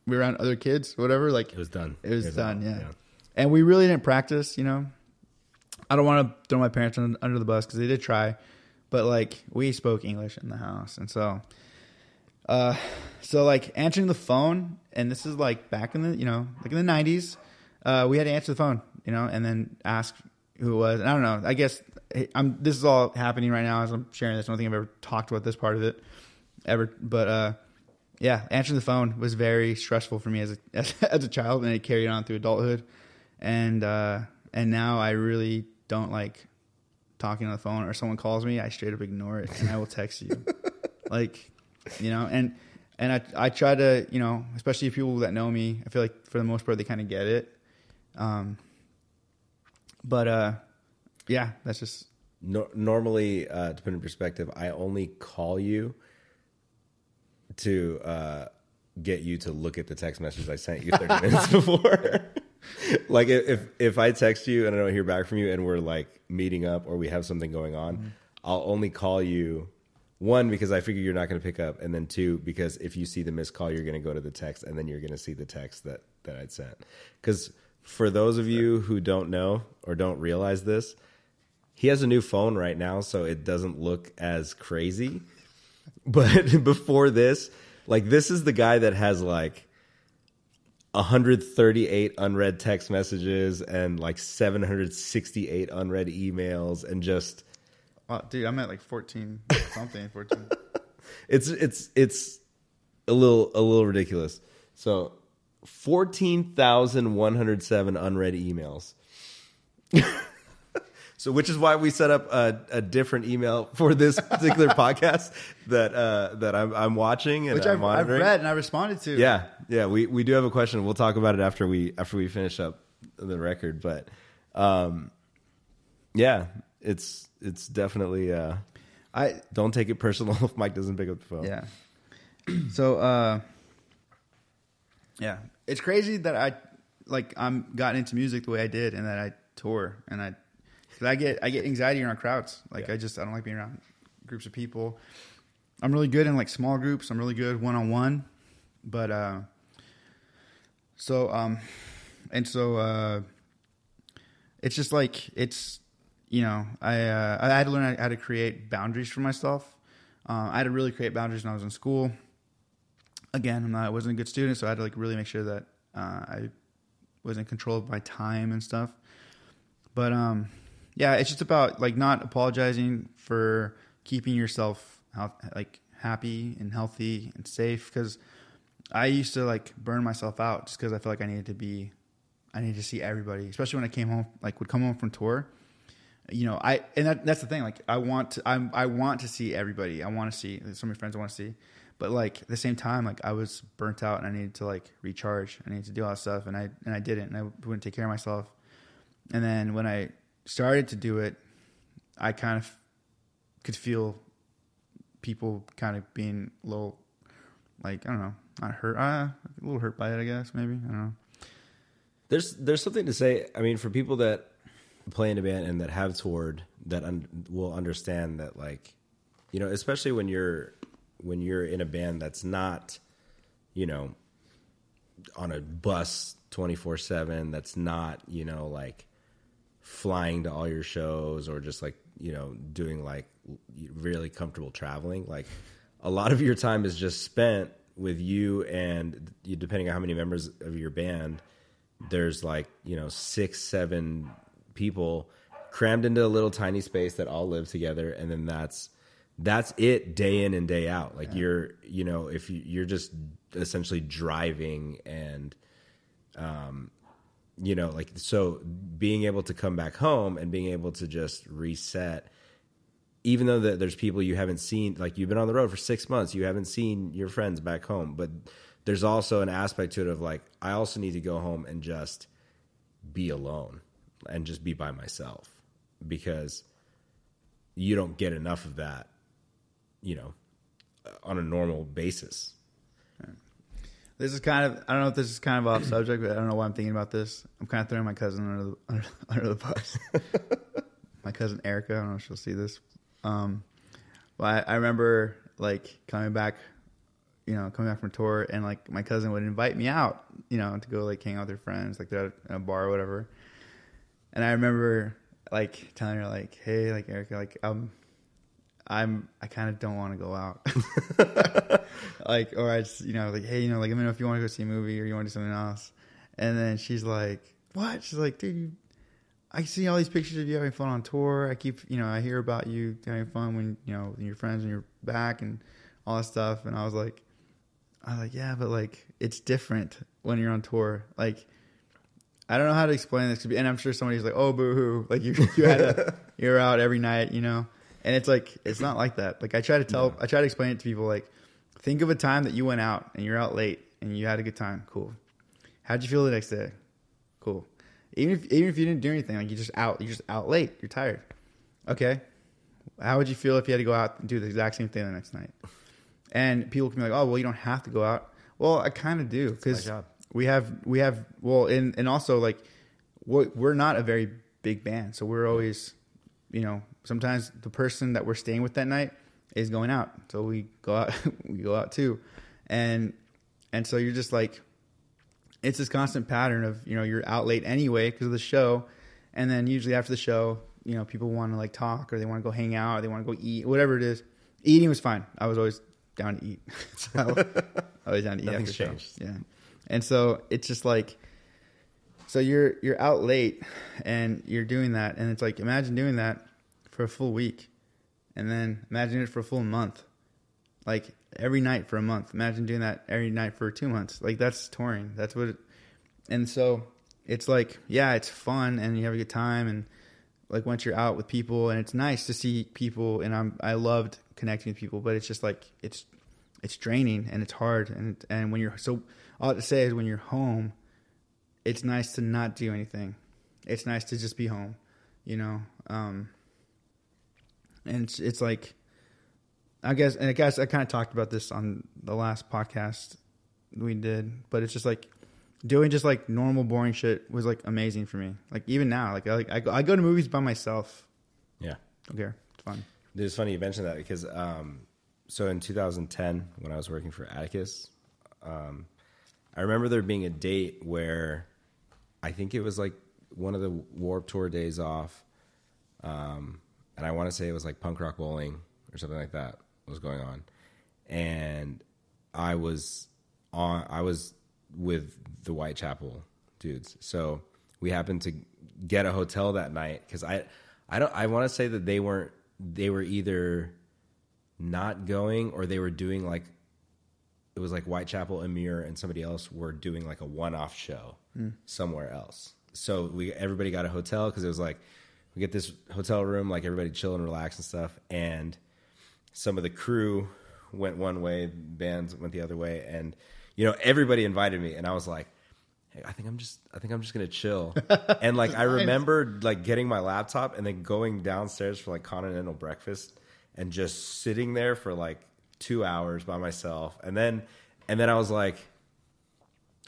we were around other kids, whatever, like It was done. It was It was done, out, yeah. yeah. And we really didn't practice, you know. I don't want to throw my parents under the bus because they did try, but like we spoke English in the house, and so, uh, so like answering the phone, and this is like back in the you know like in the nineties, uh, we had to answer the phone, you know, and then ask who it was. And I don't know. I guess I'm. This is all happening right now as I'm sharing this. I don't think I've ever talked about this part of it ever, but uh, yeah, answering the phone was very stressful for me as a as, as a child, and it carried on through adulthood, and uh, and now I really don't like talking on the phone or someone calls me, I straight up ignore it and I will text you, like you know, and and I I try to you know, especially people that know me, I feel like for the most part they kind of get it, um, but uh, yeah, that's just No, normally, uh, to put in perspective, I only call you to uh, get you to look at the text message I sent you 30 minutes before. like if if I text you and I don't hear back from you and we're like meeting up or we have something going on, I'll only call you one because I figure you're not going to pick up, and then two because if you see the missed call, you're going to go to the text and then you're going to see the text that that I'd sent. Because for those of you who don't know or don't realize this, he has a new phone right now, so it doesn't look as crazy. But before this, like this is the guy that has like 138 unread text messages and like 768 unread emails and just wow, dude, I'm at like 14 something, 14. it's it's it's a little a little ridiculous. So 14,107 unread emails. so which is why we set up a, a different email for this particular podcast that uh that I'm I'm watching and Which I'm I've, I've read and I responded to. Yeah, yeah, we we do have a question. We'll talk about it after we after we finish up the record, but um yeah, it's it's definitely uh I don't take it personal if Mike doesn't pick up the phone. Yeah. so uh yeah, it's crazy that I like I'm gotten into music the way I did and that I tour and I cuz I get I get anxiety around crowds. Like Yeah. I just I don't like being around groups of people. I'm really good in like small groups. I'm really good one on one. But uh so um and so uh it's just like it's you know I uh, I had to learn how to create boundaries for myself. Uh, I had to really create boundaries when I was in school. Again, not I wasn't a good student, so I had to like really make sure that uh, I was in control of my time and stuff. But um, yeah, it's just about like not apologizing for keeping yourself health, like happy and healthy and safe because I used to like burn myself out just because I felt like I needed to be, I needed to see everybody, especially when I came home, like would come home from tour. You know, I and that, that's the thing. Like, I want to, I, I want to see everybody. I want to see some of my friends. I want to see, but like at the same time, like I was burnt out and I needed to like recharge. I needed to do all that stuff, and I and I didn't, and I wouldn't take care of myself. And then when I started to do it, I kind of could feel people kind of being a little like I don't know, not hurt, uh, a little hurt by it. I guess maybe I don't know. There's there's something to say. I mean, for people that play in a band and that have toured, that un- will understand that, like, you know, especially when you're when you're in a band that's not, you know, on a bus twenty four seven. That's not, you know, like flying to all your shows or just like you know doing like really comfortable traveling. Like, a lot of your time is just spent with you and you, depending on how many members of your band there's like you know six seven people crammed into a little tiny space that all live together and then that's that's it day in and day out. Like you're you know if you, you're just essentially driving and um you know like so being able to come back home and being able to just reset even though that there's people you haven't seen like you've been on the road for six months you haven't seen your friends back home but there's also an aspect to it of like i also need to go home and just be alone and just be by myself because you don't get enough of that you know on a normal basis This is kind of I don't know if this is kind of off subject, but I don't know why I'm thinking about this. I'm kind of throwing my cousin under the under, under the bus. my cousin Erica, I don't know if she'll see this. Um, but I, I remember like coming back, you know, coming back from tour, and like my cousin would invite me out, you know, to go like hang out with her friends, like they're at a bar or whatever. And I remember like telling her like, "Hey, like Erica, like um, I'm I kind of don't want to go out." like, or I just, you know, like, hey, you know, like, let me know if you want to go see a movie or you want to do something else. And then she's like, what? She's like, dude, you, I see all these pictures of you having fun on tour. I keep, you know, I hear about you having fun when, you know, when your friends when you're back and all that stuff. And I was like, I was like, yeah, but like, it's different when you're on tour. Like, I don't know how to explain this. And I'm sure somebody's like, oh, boo hoo. Like, you, you had a, you're out every night, you know? And it's like, it's not like that. Like, I try to tell, I try to explain it to people, like, think of a time that you went out and you're out late and you had a good time. Cool. How'd you feel the next day? Cool. Even if even if you didn't do anything, like you just out, you're just out late. You're tired. Okay. How would you feel if you had to go out and do the exact same thing the next night? And people can be like, "Oh, well, you don't have to go out." Well, I kind of do because job. We have we have well, and and also like we're not a very big band, so we're always, you know, sometimes the person that we're staying with that night is going out, so we go out we go out too, and and so you're just like it's this constant pattern of you know you're out late anyway because of the show and then usually after the show you know people want to like talk or they want to go hang out or they want to go eat whatever it is. Eating was fine. I was always down to eat. So always down to eat Nothing's after the show. changed. yeah and so it's just like so you're you're out late and you're doing that and it's like imagine doing that for a full week and then imagine it for a full month like every night for a month. Imagine doing that every night for two months. Like that's touring. That's what. It, and so it's like, yeah, it's fun and you have a good time and like once you're out with people and it's nice to see people and I'm I loved connecting with people, but it's just like it's it's draining and it's hard and and when you're so all to say is when you're home, it's nice to not do anything. It's nice to just be home, you know. Um, and it's it's like I guess, and I guess I kind of talked about this on the last podcast we did, but it's just like doing just like normal boring shit was like amazing for me. Like even now, like I like I go, I go to movies by myself. yeah Don't it's fun. It's funny you mentioned that because um, so in 2010 when I was working for Atticus, um, I remember there being a date where I think it was like one of the Warped Tour days off, um, and I want to say it was like punk rock bowling or something like that was going on, and I was on I was with the Whitechapel dudes, so we happened to get a hotel that night because I I don't I want to say that they weren't they were either not going or they were doing like it was like Whitechapel, Emmure, and somebody else were doing like a one-off show hmm. somewhere else. So we everybody got a hotel because it was like we get this hotel room, like everybody chill and relax and stuff. And some of the crew went one way, bands went the other way, and you know everybody invited me, and I was like. Hey, I think I'm just. I think I'm just gonna chill, and like I remember like getting my laptop and then going downstairs for like continental breakfast, and just sitting there for like two hours by myself, and then and then I was like,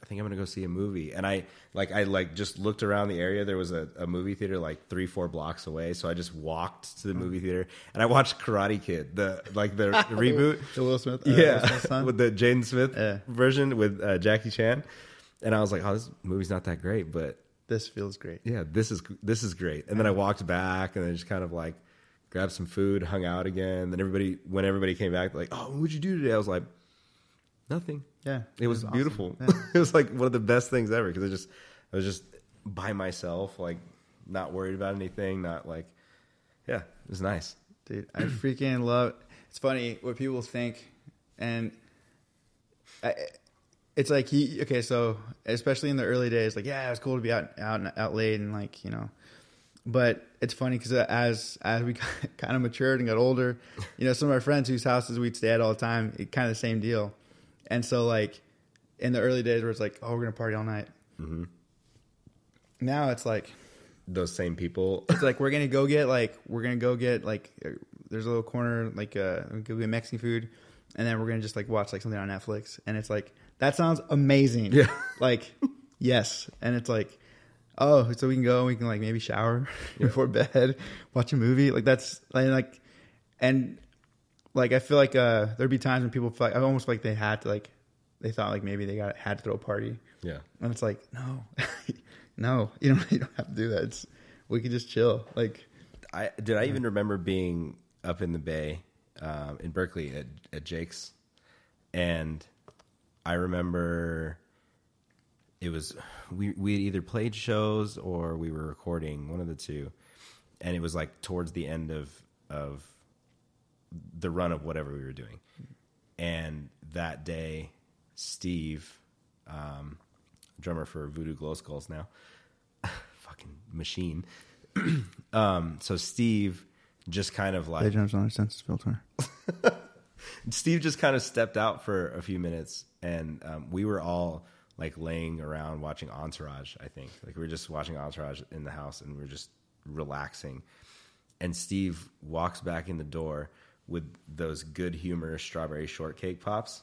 I think I'm gonna go see a movie. And I like I like just looked around the area. There was a, a movie theater like three, four blocks away. So I just walked to the movie theater and I watched Karate Kid, the like the reboot. The Will Smith, uh, yeah, with the Jaden Smith Yeah. version with uh, Jackie Chan. And I was like, oh, this movie's not that great, but This feels great. yeah, this is this is great. And then I walked back and then just kind of like grabbed some food, hung out again. Then everybody, when everybody came back, like, oh, what'd you do today? I was like, nothing. Yeah, It was awesome. beautiful. Yeah. it was like one of the best things ever because I just I was just by myself, like not worried about anything, not like, yeah, it was nice. dude. I freaking love. It's funny what people think, and I, it's like he. Okay, so especially in the early days, like yeah, it was cool to be out out out late and like you know, but it's funny because as as we kind of matured and got older, you know, some of our friends whose houses we'd stay at all the time, it kind of the same deal, and so like in the early days where it's like, oh, we're gonna party all night. Now it's like Those same people. it's like we're gonna go get like we're gonna go get like uh, there's a little corner like uh go get Mexican food, and then we're gonna just like watch like something on Netflix, and it's like that sounds amazing. Yeah. like yes, and it's like oh, so we can go, and we can like maybe shower before bed, watch a movie. Like that's like, like and like I feel like uh there'd be times when people feel like I almost feel like they had to like they thought like maybe they got had to throw a party. Yeah. And it's like, no, no, you don't, you don't have to do that. It's, we could just chill. Like, I did. I even remember being up in the Bay, um, in Berkeley at, at Jake's, and I remember it was we we had either played shows or we were recording one of the two, and it was like towards the end of of the run of whatever we were doing, and that day, Steve, um, drummer for Voodoo Glow Skulls now, fucking machine. um, so Steve just kind of like James on census filter. Steve just kind of stepped out for a few minutes, and um, we were all like laying around watching Entourage. I think like we were just watching Entourage in the house, and we were just relaxing. And Steve walks back in the door with those good humor strawberry shortcake pops,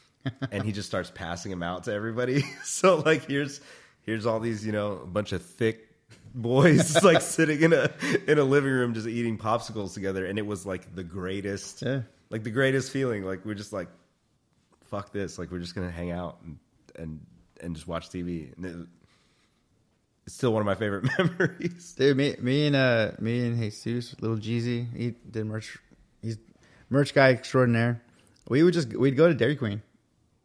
and he just starts passing them out to everybody. so like here's here's all these you know a bunch of thick boys like sitting in a in a living room just eating popsicles together, and it was like the greatest Yeah. like the greatest feeling. Like we're just like, fuck this. Like we're just gonna hang out and and and just watch TV. And it, it's still one of my favorite memories. Dude, me, me and uh, me and Jesus, little Jeezy, he did merch. He's merch guy extraordinaire. We would just we'd go to Dairy Queen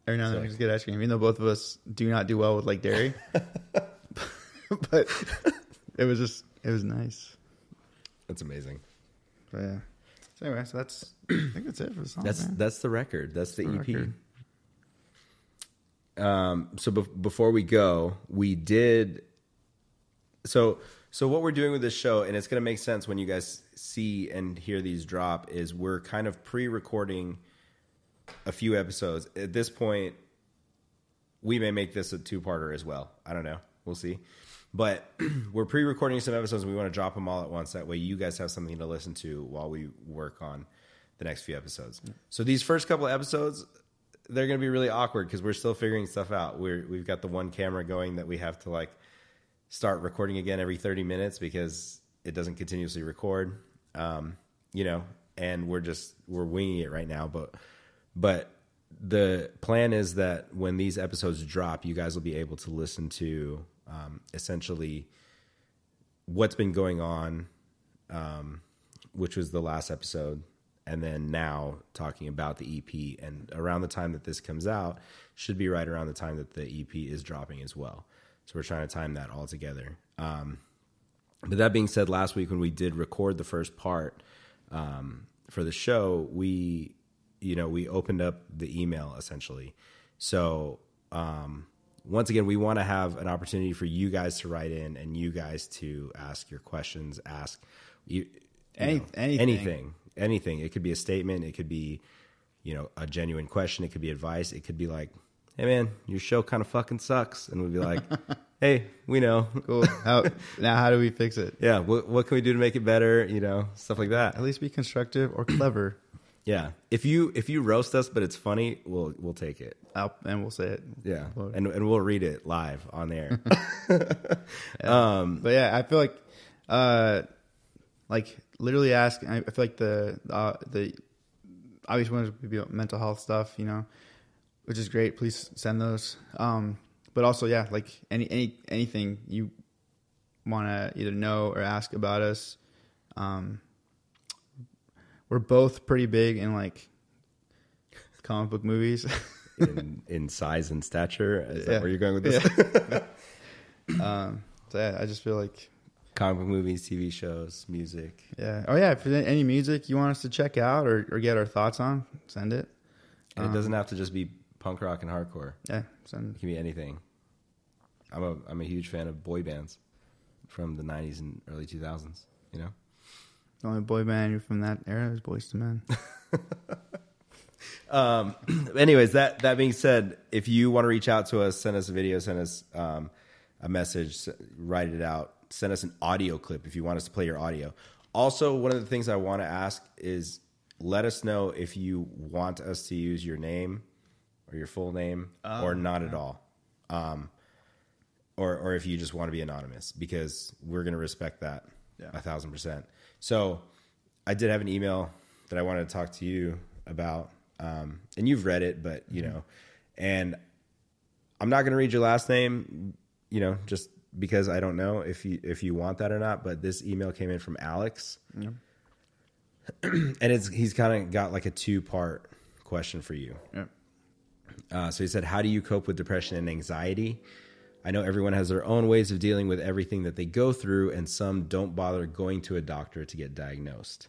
every now and then. We just get ice cream, even though both of us do not do well with like dairy. but it was just it was nice. That's amazing. But yeah. So anyway, so that's I think that's it for the song. That's man. that's the record. That's the, The EP. record. Um, so bef- before we go, we did. So so what we're doing with this show, and it's going to make sense when you guys see and hear these drop, is we're kind of pre-recording a few episodes. At this point, we may make this a two-parter as well. I don't know. We'll see. But we're pre-recording some episodes. and We want to drop them all at once. That way, you guys have something to listen to while we work on the next few episodes. So these first couple of episodes, they're going to be really awkward because we're still figuring stuff out. We're we've got the one camera going that we have to like start recording again every 30 minutes because it doesn't continuously record. Um, you know, and we're just we're winging it right now, but but the plan is that when these episodes drop, you guys will be able to listen to um, essentially what's been going on, um, which was the last episode, and then now talking about the EP. And around the time that this comes out, should be right around the time that the EP is dropping as well. So we're trying to time that all together. Um, but that being said, last week when we did record the first part um, for the show, we, you know, we opened up the email essentially. So um, once again, we want to have an opportunity for you guys to write in and you guys to ask your questions, ask you, you Any- know, anything. anything, anything. It could be a statement. It could be, you know, a genuine question. It could be advice. It could be like, "Hey, man, your show kind of fucking sucks," and we'd be like, "Hey, we know. cool. How now? How do we fix it? Yeah, what, what can we do to make it better? You know, stuff like that. At least be constructive or clever. Yeah, if you if you roast us, but it's funny, we'll we'll take it. I'll, and we'll say it. Yeah, and and we'll read it live on air. But yeah, I feel like, uh, like literally ask. I I feel like the uh, the obvious ones would be mental health stuff, you know, which is great. Please send those. Um, but also, yeah, like any any anything you want to either know or ask about us. Um, we're both pretty big in like comic book movies. in, in size and stature. Is that where you're going with this? Um, so yeah, I just feel like Comic book movies, TV shows, music. yeah. Oh yeah, if there's any music you want us to check out or, or get our thoughts on, send it. And it doesn't have to just be punk rock and hardcore. Yeah, send. It can be anything. I'm a I'm a huge fan of boy bands from the '90s and early 2000s. You know, The only boy band you from that era is Boyz II Men. um, anyways, that that being said, if you want to reach out to us, send us a video, send us um, a message, write it out, send us an audio clip if you want us to play your audio. Also, one of the things I want to ask is let us know if you want us to use your name or your full name or not at all. Um, or, or if you just want to be anonymous because we're going to respect that a thousand percent. So I did have an email that I wanted to talk to you about, um, and you've read it, but you know, and I'm not going to read your last name, you know, just because I don't know if you if you want that or not. But this email came in from Alex, and it's he's kind of got like a two part question for you. yeah. Uh, so he said, How do you cope with depression and anxiety? I know everyone has their own ways of dealing with everything that they go through, and some don't bother going to a doctor to get diagnosed.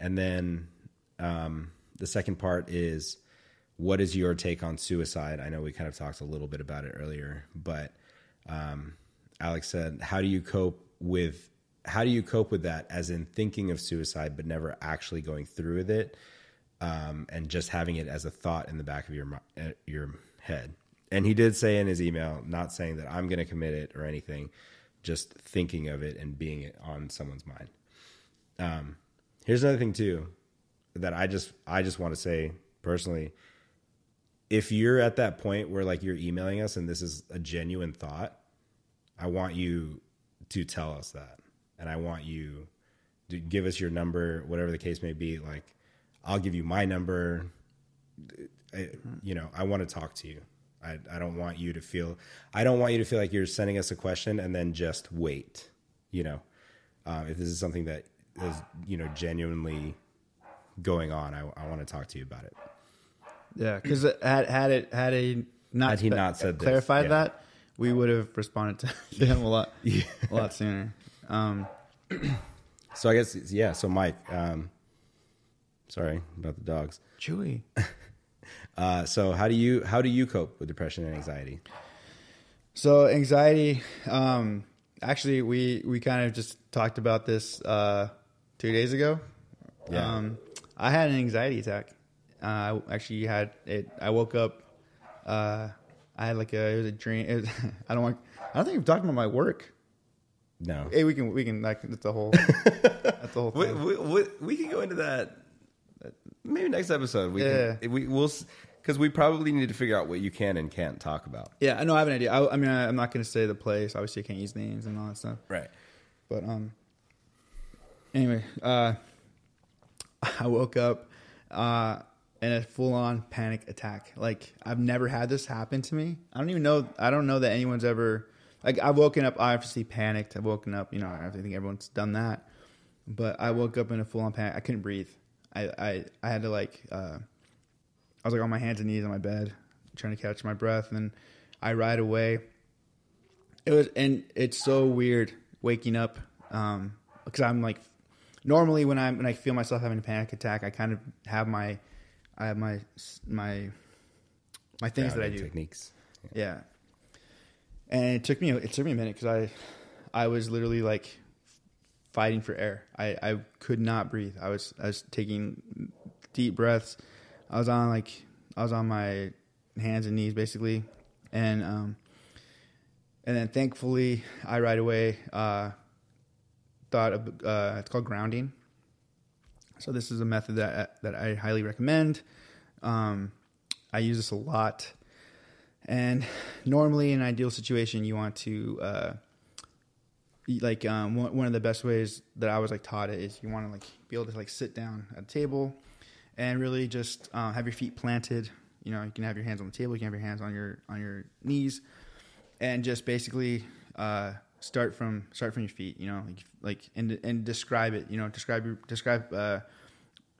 And then um, the second part is, What is your take on suicide? I know we kind of talked a little bit about it earlier, but um, Alex said, How do you cope with how do you cope with that as in thinking of suicide but never actually going through with it um, and just having it as a thought in the back of your uh, your head. And he did say in his email, not saying that I'm going to commit it or anything, just thinking of it and being it on someone's mind. Um, here's another thing too that I just I just want to say personally. If you're at that point where like you're emailing us and this is a genuine thought, I want you to tell us that, and I want you to give us your number, whatever the case may be. Like, I'll give you my number. I, you know, I want to talk to you. I, I don't want you to feel. I don't want you to feel like you're sending us a question and then just wait. You know, uh, if this is something that is you know genuinely going on, I, I want to talk to you about it. Yeah, because had had it had a not Had he not said clarified yeah. that, we would have responded to, him a lot a lot sooner. Um, So I guess yeah. So Mike, um, sorry about the dogs. Chewy. Uh, so how do you how do you cope with depression and anxiety? So anxiety. Um, actually, we we kind of just talked about this uh, two days ago. Yeah. Um, I had an anxiety attack. Uh, I actually had it. I woke up. I had like a it was a dream. It was, I don't want. I don't think we've talked about my work. No, Hey, we can we can like that's the whole that's the whole we, thing. we, we, we can go into that maybe next episode. We Yeah. can, we will because we probably need to figure out what you can and can't talk about. Yeah, I know. I have an idea. I, I mean, I, I'm not going to say the place. Obviously, I can't use names and all that stuff. Right. But um, anyway, uh, I woke up uh in a full on panic attack. Like I've never had this happen to me. I don't even know. I don't know that anyone's ever like I've woken up obviously panicked. I've woken up. You know, I think everyone's done that. But I woke up in a full on panic. I couldn't breathe. I I I had to like uh, I was like on my hands and knees on my bed trying to catch my breath, and I ride away it was and it's so weird waking up um because i'm like normally when i'm when i feel myself having a panic attack i kind of have my i have my my my things that i do. techniques. yeah. And it took me it took me a minute because i i was literally like fighting for air. I i could not breathe. I was i was taking deep breaths. I was on like i was on my hands and knees basically. And um and then thankfully i right away uh thought of uh it's called grounding so this is a method that that i highly recommend um i use this a lot and normally, in an ideal situation, you want to, uh, like, um, one, of the best ways that I was like taught it is you want to like be able to like sit down at a table and really just um, have your feet planted. You know, you can have your hands on the table, you can have your hands on your on your knees, and just basically uh, start from start from your feet. You know, like like and and describe it. You know, describe your describe. Uh,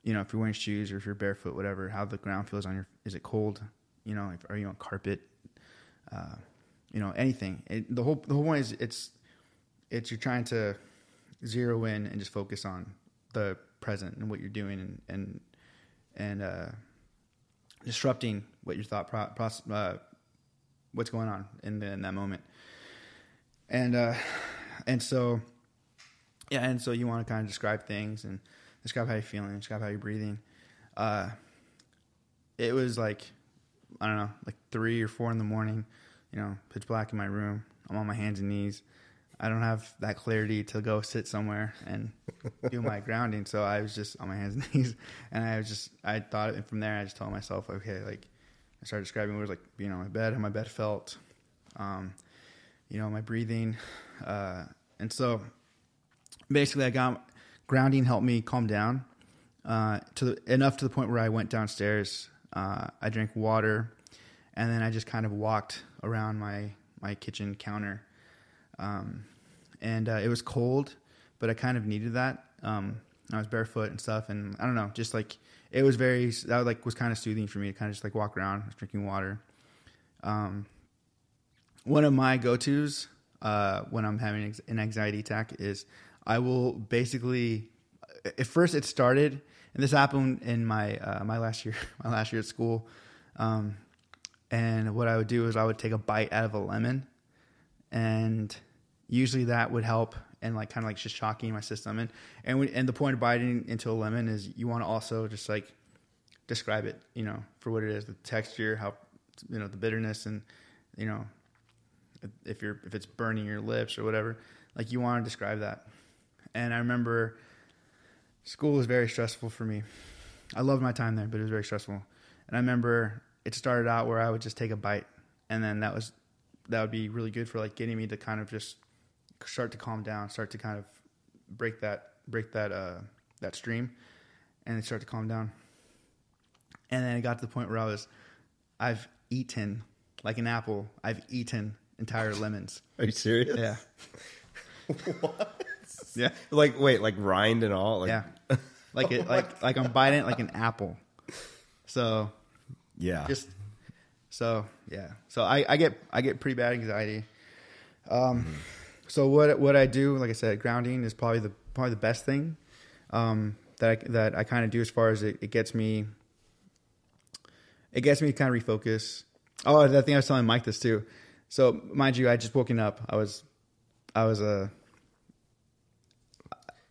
you know, if you're wearing shoes or if you're barefoot, whatever, how the ground feels on your. Is it cold? You know, if, are you on carpet? Uh, you know, anything. It, the whole the whole point is it's it's you're trying to zero in and just focus on the present and what you're doing and and and uh, disrupting what your thought pro- process, uh, what's going on in, the, in that moment. And uh, and so yeah, and so you want to kind of describe things and describe how you're feeling, describe how you're breathing. Uh, it was like I don't know, like three or four in the morning. You know, pitch black in my room. I'm on my hands and knees. I don't have that clarity to go sit somewhere and do my grounding. So I was just on my hands and knees, and I was just I thought, and from there I just told myself, okay, like I started describing what it was like being on my bed, how my bed felt, um, you know, my breathing, uh, and so basically I got grounding helped me calm down uh, to the, enough to the point where I went downstairs. Uh, I drank water, and then I just kind of walked around my my kitchen counter um, and uh, it was cold, but I kind of needed that. Um, I was barefoot and stuff, and I don't know, just like it was very that like was kind of soothing for me to kind of just like walk around, drinking water. Um, one of my go tos uh, when I'm having an anxiety attack is I will basically at first it started, and this happened in my uh, my last year my last year at school. Um, and what I would do is I would take a bite out of a lemon, and usually that would help and like kind of like just shocking my system. And and we, and the point of biting into a lemon is you want to also just like describe it, you know, for what it is, the texture, how you know the bitterness, and you know if you're if it's burning your lips or whatever, like you want to describe that. And I remember school was very stressful for me. I loved my time there, but it was very stressful. And I remember it started out where I would just take a bite, and then that was that would be really good for like getting me to kind of just start to calm down, start to kind of break that break that uh, that stream, and start to calm down. And then it got to the point where I was, I've eaten like an apple. I've eaten entire lemons. Are you serious? Yeah. what? Yeah. Like wait, like rind and all? Like, yeah. Like it, like like I'm biting it like an apple. So yeah. just so yeah. So I, I get I get pretty bad anxiety. Um, mm-hmm. So what what I do, like I said, grounding is probably the probably the best thing um, that I, that I kind of do as far as it, it, gets me. It gets me to kind of refocus. Oh, that thing I was telling Mike this too. So mind you, I just woken up. I was, I was a. Uh,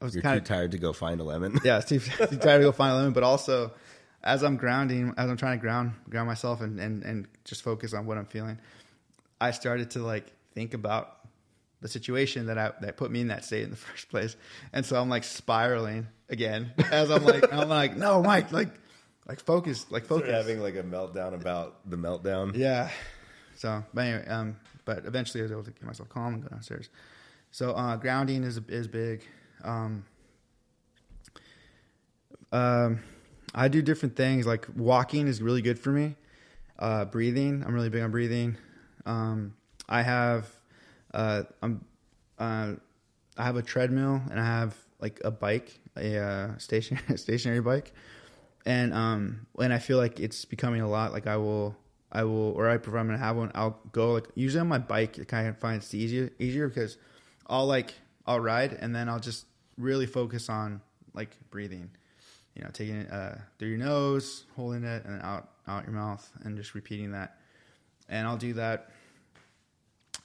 I was kind of tired to go find a lemon. Yeah, too, too tired to go find a lemon, but also as I'm grounding, as I'm trying to ground ground myself and, and, and just focus on what I'm feeling, I started to like think about the situation that I that put me in that state in the first place. And so I'm like spiraling again as I'm like I'm like no Mike like like focus like focus having like a meltdown about the meltdown. Yeah. So but anyway um but eventually I was able to get myself calm and go downstairs. So uh, grounding is is big. Um, um, I do different things like walking is really good for me. Uh, breathing, I'm really big on breathing. Um, I have uh, I'm uh, I have a treadmill and I have like a bike, a uh, stationary stationary bike, and um, when I feel like it's becoming a lot, like I will I will or I prefer I'm gonna have one. I'll go like usually on my bike. I kind of find it's easier easier because I'll like I'll ride and then I'll just really focus on like breathing. You know, taking it uh, through your nose, holding it, and then out out your mouth, and just repeating that. And I'll do that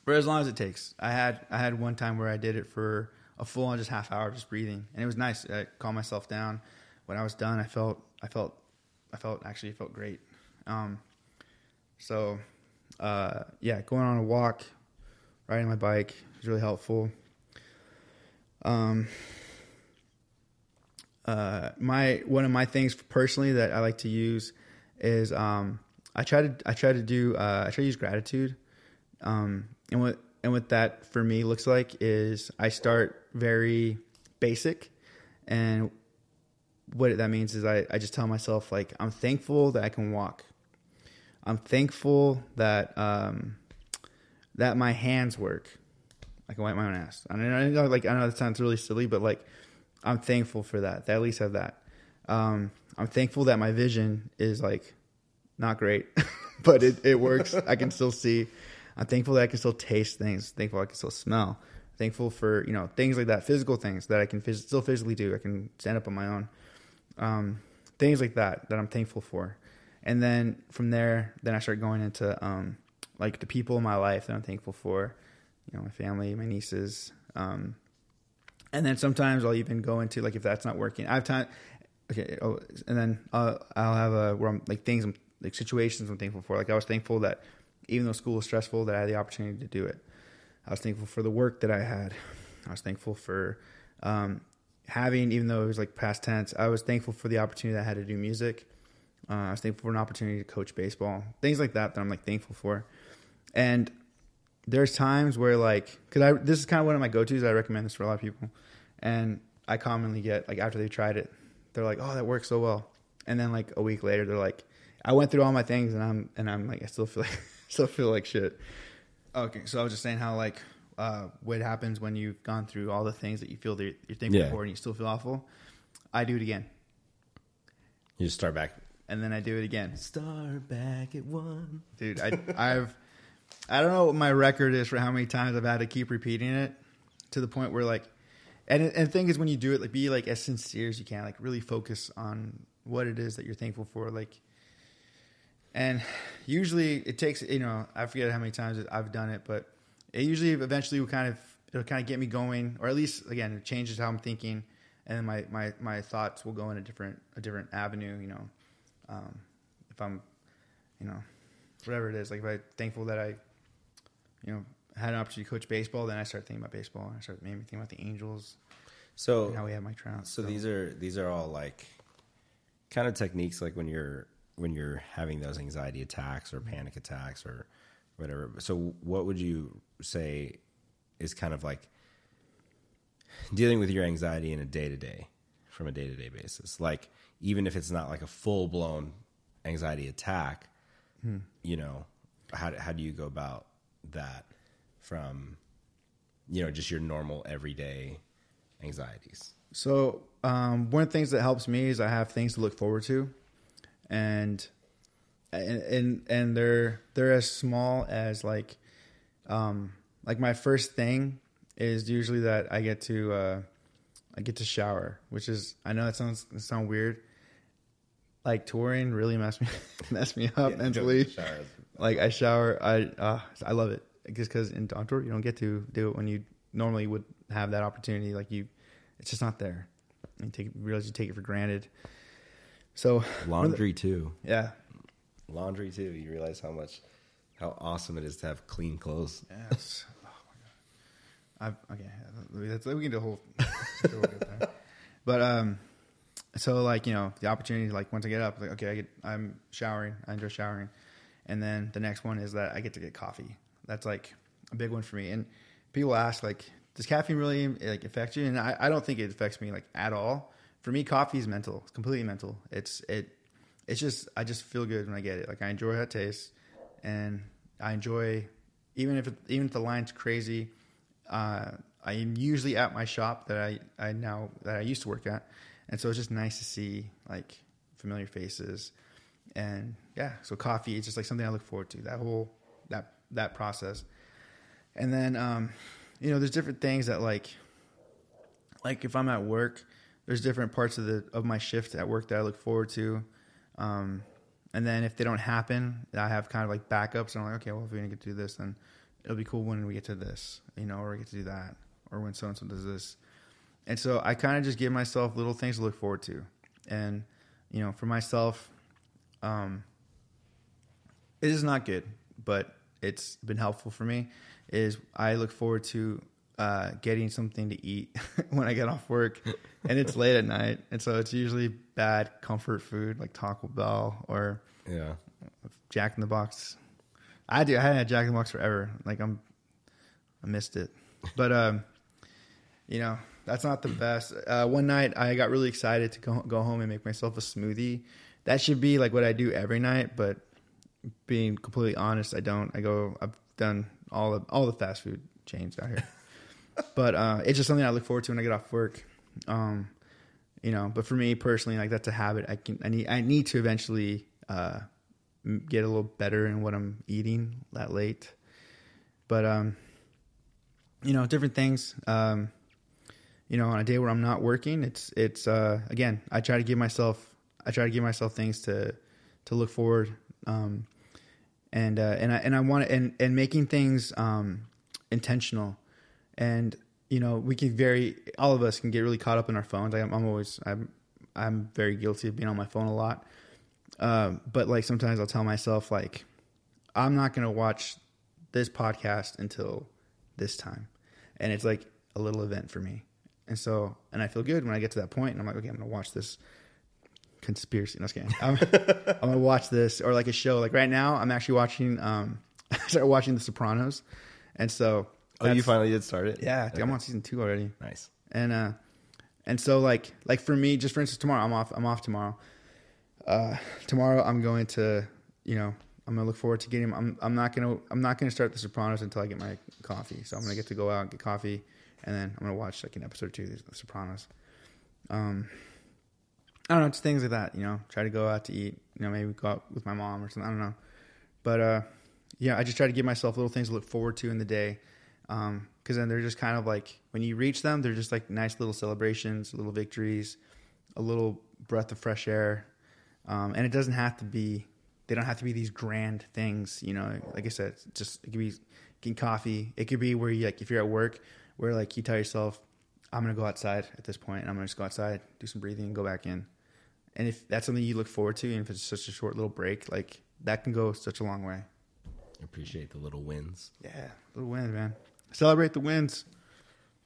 for as long as it takes. I had I had one time where I did it for a full on just half hour just breathing, and it was nice. I calmed myself down. When I was done, I felt I felt I felt actually felt great. Um, so uh, yeah, going on a walk, riding my bike is really helpful. Um, uh, my one of my things personally that I like to use is um, I try to I try to do uh, I try to use gratitude. Um, and what and what that for me looks like is I start very basic and what that means is I, I just tell myself like I'm thankful that I can walk. I'm thankful that um, that my hands work. I can wipe my own ass. I know, I know, like I know that sounds really silly, but like I'm thankful for that. That at least have that. Um, I'm thankful that my vision is like not great, but it, it works. I can still see. I'm thankful that I can still taste things. Thankful I can still smell. Thankful for you know things like that, physical things that I can phys- still physically do. I can stand up on my own. Um, things like that that I'm thankful for. And then from there, then I start going into um, like the people in my life that I'm thankful for. You know, my family, my nieces. Um, and then sometimes I'll even go into like if that's not working, I have time. Okay, oh, and then uh, I'll have a where I'm like things, like situations I'm thankful for. Like I was thankful that even though school was stressful, that I had the opportunity to do it. I was thankful for the work that I had. I was thankful for um, having, even though it was like past tense, I was thankful for the opportunity that I had to do music. Uh, I was thankful for an opportunity to coach baseball, things like that that I'm like thankful for. And there's times where like, cause I, this is kind of one of my go-tos. I recommend this for a lot of people. And I commonly get like, after they tried it, they're like, oh, that works so well. And then like a week later, they're like, I went through all my things and I'm, and I'm like, I still feel like, still feel like shit. Okay. So I was just saying how like, uh, what happens when you've gone through all the things that you feel that you're thankful Yeah. for and you still feel awful. I do it again. You just start back. And then I do it again. Start back at one. dude. I, I've, I don't know what my record is for how many times I've had to keep repeating it to the point where like, and and the thing is when you do it, like be like as sincere as you can, like really focus on what it is that you're thankful for, like. And usually it takes, you know, I forget how many times I've done it, but it usually eventually will kind of it'll kind of get me going, or at least again it changes how I'm thinking, and then my my my thoughts will go in a different a different avenue, you know. Um, if I'm, you know, whatever it is. Like if I'm thankful that I, you know, had an opportunity to coach baseball, then I start thinking about baseball. and I start maybe thinking about the Angels So and how we have Mike Trout. So these are these are all like kind of techniques like when you're when you're having those anxiety attacks or panic attacks or whatever. So what would you say is kind of like dealing with your anxiety in a day to day from a day to day basis? Like even if it's not like a full blown anxiety attack, you know, how how do you go about that from you know just your normal everyday anxieties? So um, one of the things that helps me is I have things to look forward to, and and and, and they're they're as small as like um, like my first thing is usually that I get to uh, I get to shower, which is I know that sounds sound weird. Like touring really messed me messed me up mentally. Like I shower, I uh, I love it just because in on tour you don't get to do it when you normally would have that opportunity. Like you, it's just not there. You take realize you take it for granted. So Laundry too. yeah, Laundry too. You realize how much how awesome it is to have clean clothes. Yes. Oh my god. I okay. That's, we can do a whole. do a whole good thing. But um, so like you know the opportunity like once I get up like okay I get I'm showering I enjoy showering, and then the next one is that I get to get coffee. That's like a big one for me. And people ask like, does caffeine really like affect you? And I, I don't think it affects me like at all. For me, coffee is mental. It's completely mental. It's it. It's just I just feel good when I get it. Like I enjoy how it tastes, and I enjoy even if it, even if the line's crazy. Uh, I am usually at my shop that I, I now that I used to work at, and so it's just nice to see like familiar faces, and yeah. So coffee is just like something I look forward to. That whole that that process, and then um, you know there's different things that like like if I'm at work, there's different parts of the of my shift at work that I look forward to. Um, and then if they don't happen, I have kind of like backups. And I'm like, okay, well, if we didn't get to do this, then it'll be cool when we get to this, you know, or we get to do that, or when so and so does this. And so I kind of just give myself little things to look forward to. And, you know, for myself, um, it is not good, but it's been helpful for me. Is I look forward to uh, getting something to eat when I get off work, and it's late at night, and so it's usually bad comfort food like Taco Bell or Yeah. Jack in the Box. I do. I hadn't had Jack in the Box forever. Like I'm, I missed it. But um, you know, that's not the best. Uh, one night I got really excited to go go home and make myself a smoothie. That should be like what I do every night. But being completely honest, I don't. I go. I've done all the all the fast food chains out here. but uh, it's just something I look forward to when I get off work. Um, you know, but for me personally, like that's a habit. I can. I need. I need to eventually uh, get a little better in what I'm eating that late. but um, you know, different things. Um, you know, on a day where I'm not working, it's it's uh, again, I try to give myself I try to give myself things to to look forward. Um, and uh, and I and I want to, and and making things um, intentional, and you know we can very all of us can get really caught up in our phones. I, I'm, I'm always I'm I'm very guilty of being on my phone a lot, um, but like sometimes I'll tell myself like I'm not gonna watch this podcast until this time, and it's like a little event for me, and so and I feel good when I get to that point, and I'm like okay I'm gonna watch this conspiracy. No, I'm, I'm, I'm gonna watch this or like a show. Like right now, I'm actually watching. Um, I started watching The Sopranos, and so Oh, you finally did start it? yeah, dude, I'm on season two already. Nice. And uh, and so like like for me, just for instance, tomorrow I'm off. I'm off tomorrow. Uh, tomorrow I'm going to you know I'm gonna look forward to getting. I'm I'm not gonna I'm not gonna start The Sopranos until I get my coffee. So I'm gonna get to go out and get coffee, and then I'm gonna watch like an episode or two of The Sopranos. Um, I don't know, just things like that. You know, try to go out to eat. You know, maybe go out with my mom or something. I don't know, but uh, yeah, I just try to give myself little things to look forward to in the day. Um, because then they're just kind of like when you reach them, they're just like nice little celebrations, little victories, a little breath of fresh air. Um, and it doesn't have to be, they don't have to be these grand things, you know. Like I said, just it could be getting coffee. It could be where you like if you're at work, where like you tell yourself, I'm gonna go outside at this point, and I'm gonna just go outside, do some breathing, and go back in. And if that's something you look forward to, and if it's such a short little break, like that can go such a long way. Appreciate the little wins. Yeah, little wins, man. Celebrate the wins.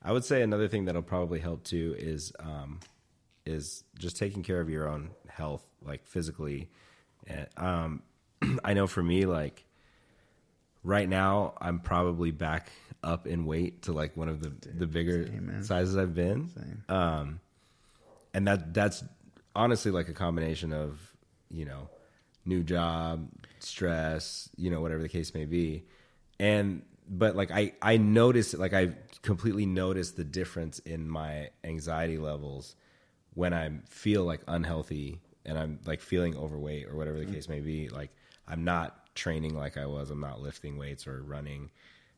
I would say another thing that'll probably help too is um, is just taking care of your own health, like physically. And, um, I know for me, like right now, I'm probably back up in weight to like one of the the bigger same, sizes I've been. Same. Um, and that that's honestly like a combination of you know new job stress you know whatever the case may be and but like i i noticed like i completely noticed the difference in my anxiety levels when i feel like unhealthy and i'm like feeling overweight or whatever the case may be like i'm not training like i was. I'm not lifting weights or running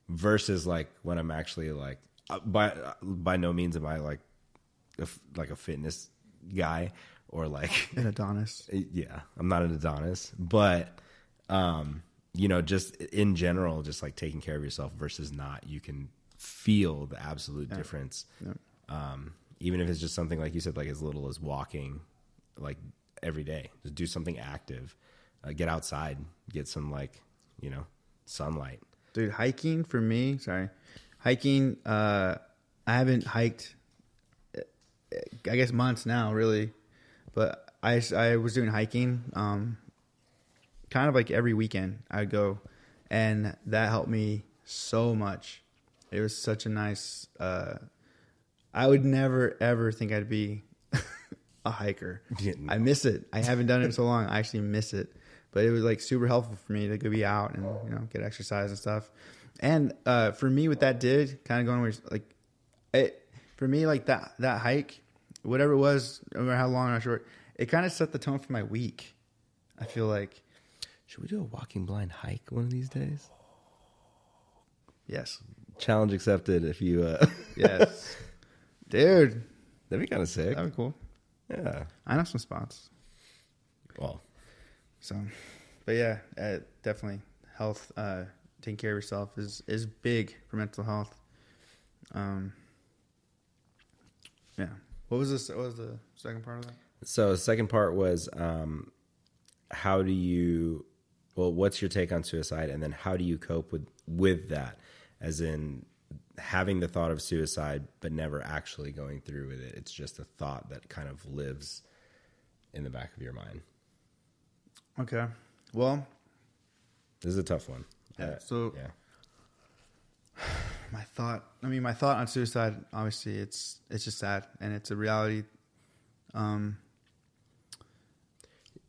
versus like when i'm actually like uh, by by no means am i like a like a fitness guy or like An Adonis. yeah i'm not an adonis but um you know just in general just like taking care of yourself versus not you can feel the absolute difference. Um even if it's just something like you said like as little as walking like every day just do something active uh, get outside get some like you know sunlight Dude, hiking for me, sorry. Hiking, uh, I haven't hiked, uh, I guess, months now, really. But I, I was doing hiking, um, kind of like every weekend I would go. And that helped me so much. It was such a nice, uh, I would never, ever think I'd be a hiker. I miss it. I haven't done it in so long. I actually miss it. But it was like super helpful for me to go be out and you know get exercise and stuff. And uh, for me, what that did, kind of going where like it for me like that that hike, whatever it was, no matter how long or short, it kind of set the tone for my week. I feel like should we do a walking blind hike one of these days yes, challenge accepted if you uh yes, dude, that'd be kind of sick that'd be cool. yeah I know some spots. well So, but yeah, uh, definitely health, uh, taking care of yourself is is big for mental health. Um, yeah. What was this? What was the second part of that? So second part was um, how do you well what's your take on suicide and then how do you cope with with that as in having the thought of suicide but never actually going through with it it's just a thought that kind of lives in the back of your mind Okay. Well, this is a tough one Yeah, Uh, so- yeah my thought. I mean, my thought on suicide. Obviously, it's it's just sad, and it's a reality. Um,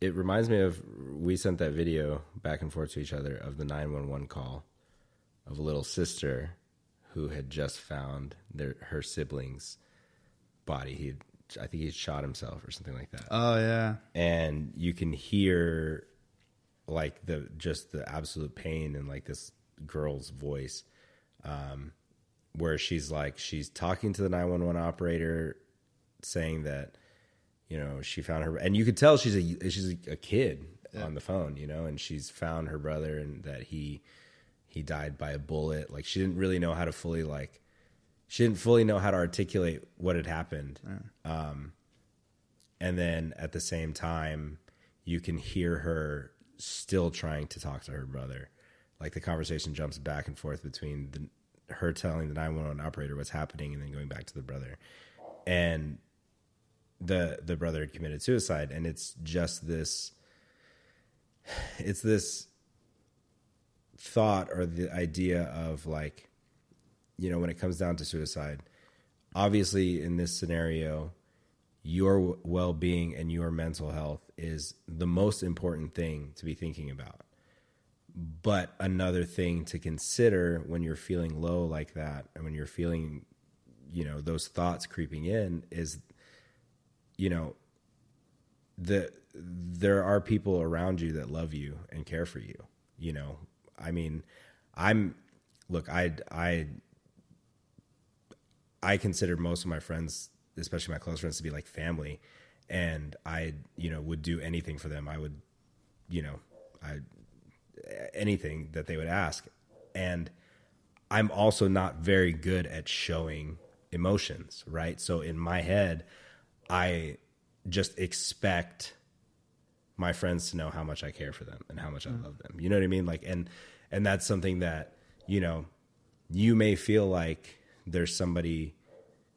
it reminds me of we sent that video back and forth to each other of the 911 call of a little sister who had just found their her sibling's body he i think he shot himself or something like that. Oh yeah, and you can hear like the just the absolute pain in like this girl's voice um, where she's like she's talking to the 911 operator saying that you know she found her and you could tell she's a she's a kid on the phone you know and she's found her brother and that he he died by a bullet. Like she didn't really know how to fully like she didn't fully know how to articulate what had happened. Um and then at the same time you can hear her still trying to talk to her brother. Like the conversation jumps back and forth between the, her telling the 911 operator what's happening and then going back to the brother. And the the brother had committed suicide and it's just this it's this thought or the idea of like you know when it comes down to suicide obviously in this scenario your well-being and your mental health is the most important thing to be thinking about. But another thing to consider when you're feeling low like that and when you're feeling you know those thoughts creeping in is you know the there are people around you that love you and care for you you know? I mean i'm look i i i consider most of my friends especially my close friends to be like family. And i you know would do anything for them. I would you know i anything that they would ask. And i'm also not very good at showing emotions right? So in my head i just expect my friends to know how much I care for them and how much I mm. love them. You know what I mean? Like, and, and that's something that, you know, you may feel like there's somebody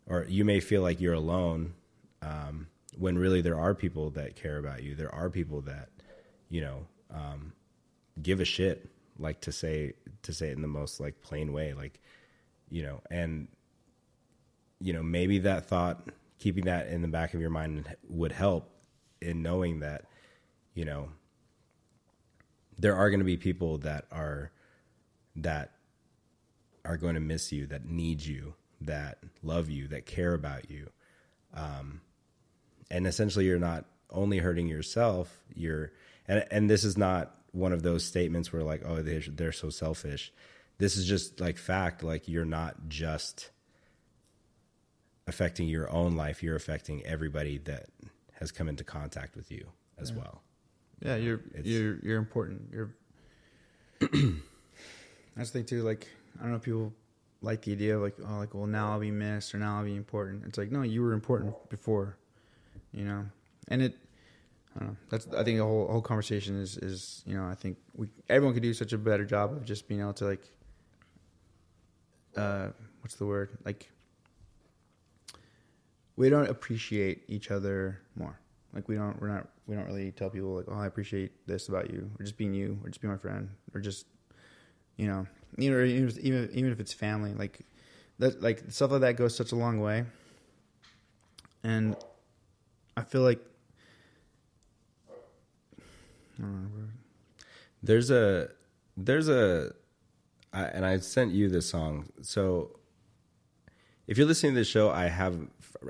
or you may feel like you're alone. Um, when really there are people that care about you. There are people that, you know, um, give a shit, like to say, to say it in the most like plain way, like, you know, and, you know, maybe that thought, keeping that in the back of your mind would help in knowing that, you know, there are going to be people that are that are going to miss you, that need you, that love you, that care about you. Um, and essentially you're not only hurting yourself, you're and and this is not one of those statements where like, oh, they're, they're so selfish. This is just like fact, like you're not just affecting your own life, you're affecting everybody that has come into contact with you as well. Yeah, you're It's- you're you're important. You're. That's the thing too. Like I don't know if people like the idea of like oh like well now I'll be missed or now I'll be important. It's like no, you were important before, you know. And it, I don't know. That's I think the whole whole conversation is is you know I think we everyone could do such a better job of just being able to like. Uh, what's the word like? We don't appreciate each other more. Like we don't, we're not, we don't really tell people like, oh, I appreciate this about you, or just being you, or just being my friend, or just, you know, you know, even even if it's family, like that, like stuff like that goes such a long way. And I feel like, I There's a there's a I, and I sent you this song. So if you're listening to this show, I have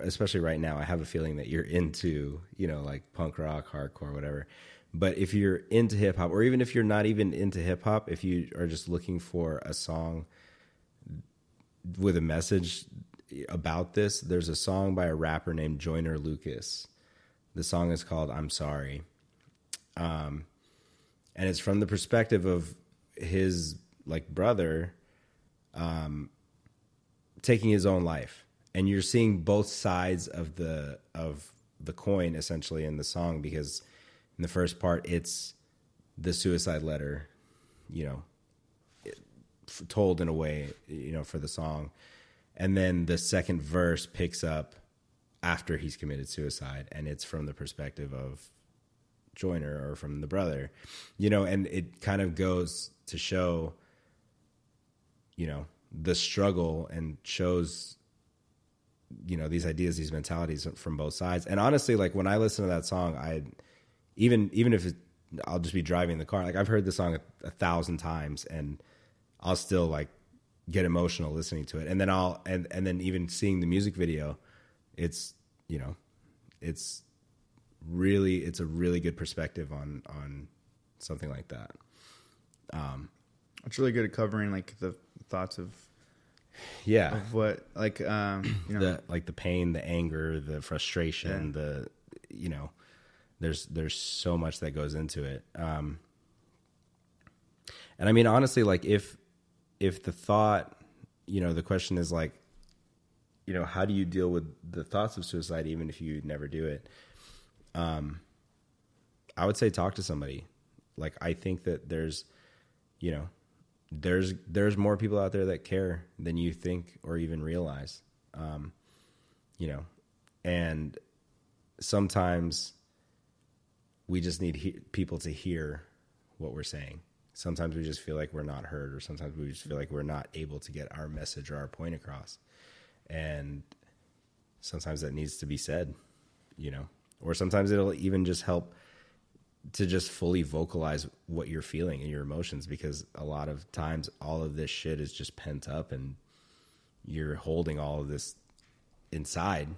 especially right now, I have a feeling that you're into, you know, like punk rock, hardcore, whatever. But if you're into hip hop or even if you're not even into hip hop, if you are just looking for a song with a message about this, there's a song by a rapper named Joyner Lucas. The song is called I'm Sorry. Um and it's from the perspective of his like brother um taking his own life and you're seeing both sides of the of the coin essentially in the song because in the first part it's the suicide letter you know told in a way you know for the song and then the second verse picks up after he's committed suicide and it's from the perspective of Joyner or from the brother, you know, and it kind of goes to show, you know, the struggle and shows, you know, these ideas, these mentalities from both sides. And honestly, like when I listen to that song, I even even if it, I'll just be driving the car, like I've heard the song a, a thousand times, and I'll still like get emotional listening to it. And then I'll and and then even seeing the music video, it's you know, it's really it's a really good perspective on on something like that. Um, it's really good at covering like the thoughts of Yeah. of what like um you know the like the pain, the anger, the frustration, the you know, there's there's so much that goes into it. Um and I mean honestly like if if the thought, you know, the question is like you know, how do you deal with the thoughts of suicide even if you never do it? Um I would say talk to somebody. Like I think that there's you know, there's there's more people out there that care than you think or even realize. Um, you know, and sometimes we just need he- people to hear what we're saying. Sometimes we just feel like we're not heard, or sometimes we just feel like we're not able to get our message or our point across. And sometimes that needs to be said, you know, or sometimes it'll even just help to just fully vocalize what you're feeling and your emotions because a lot of times all of this shit is just pent up and you're holding all of this inside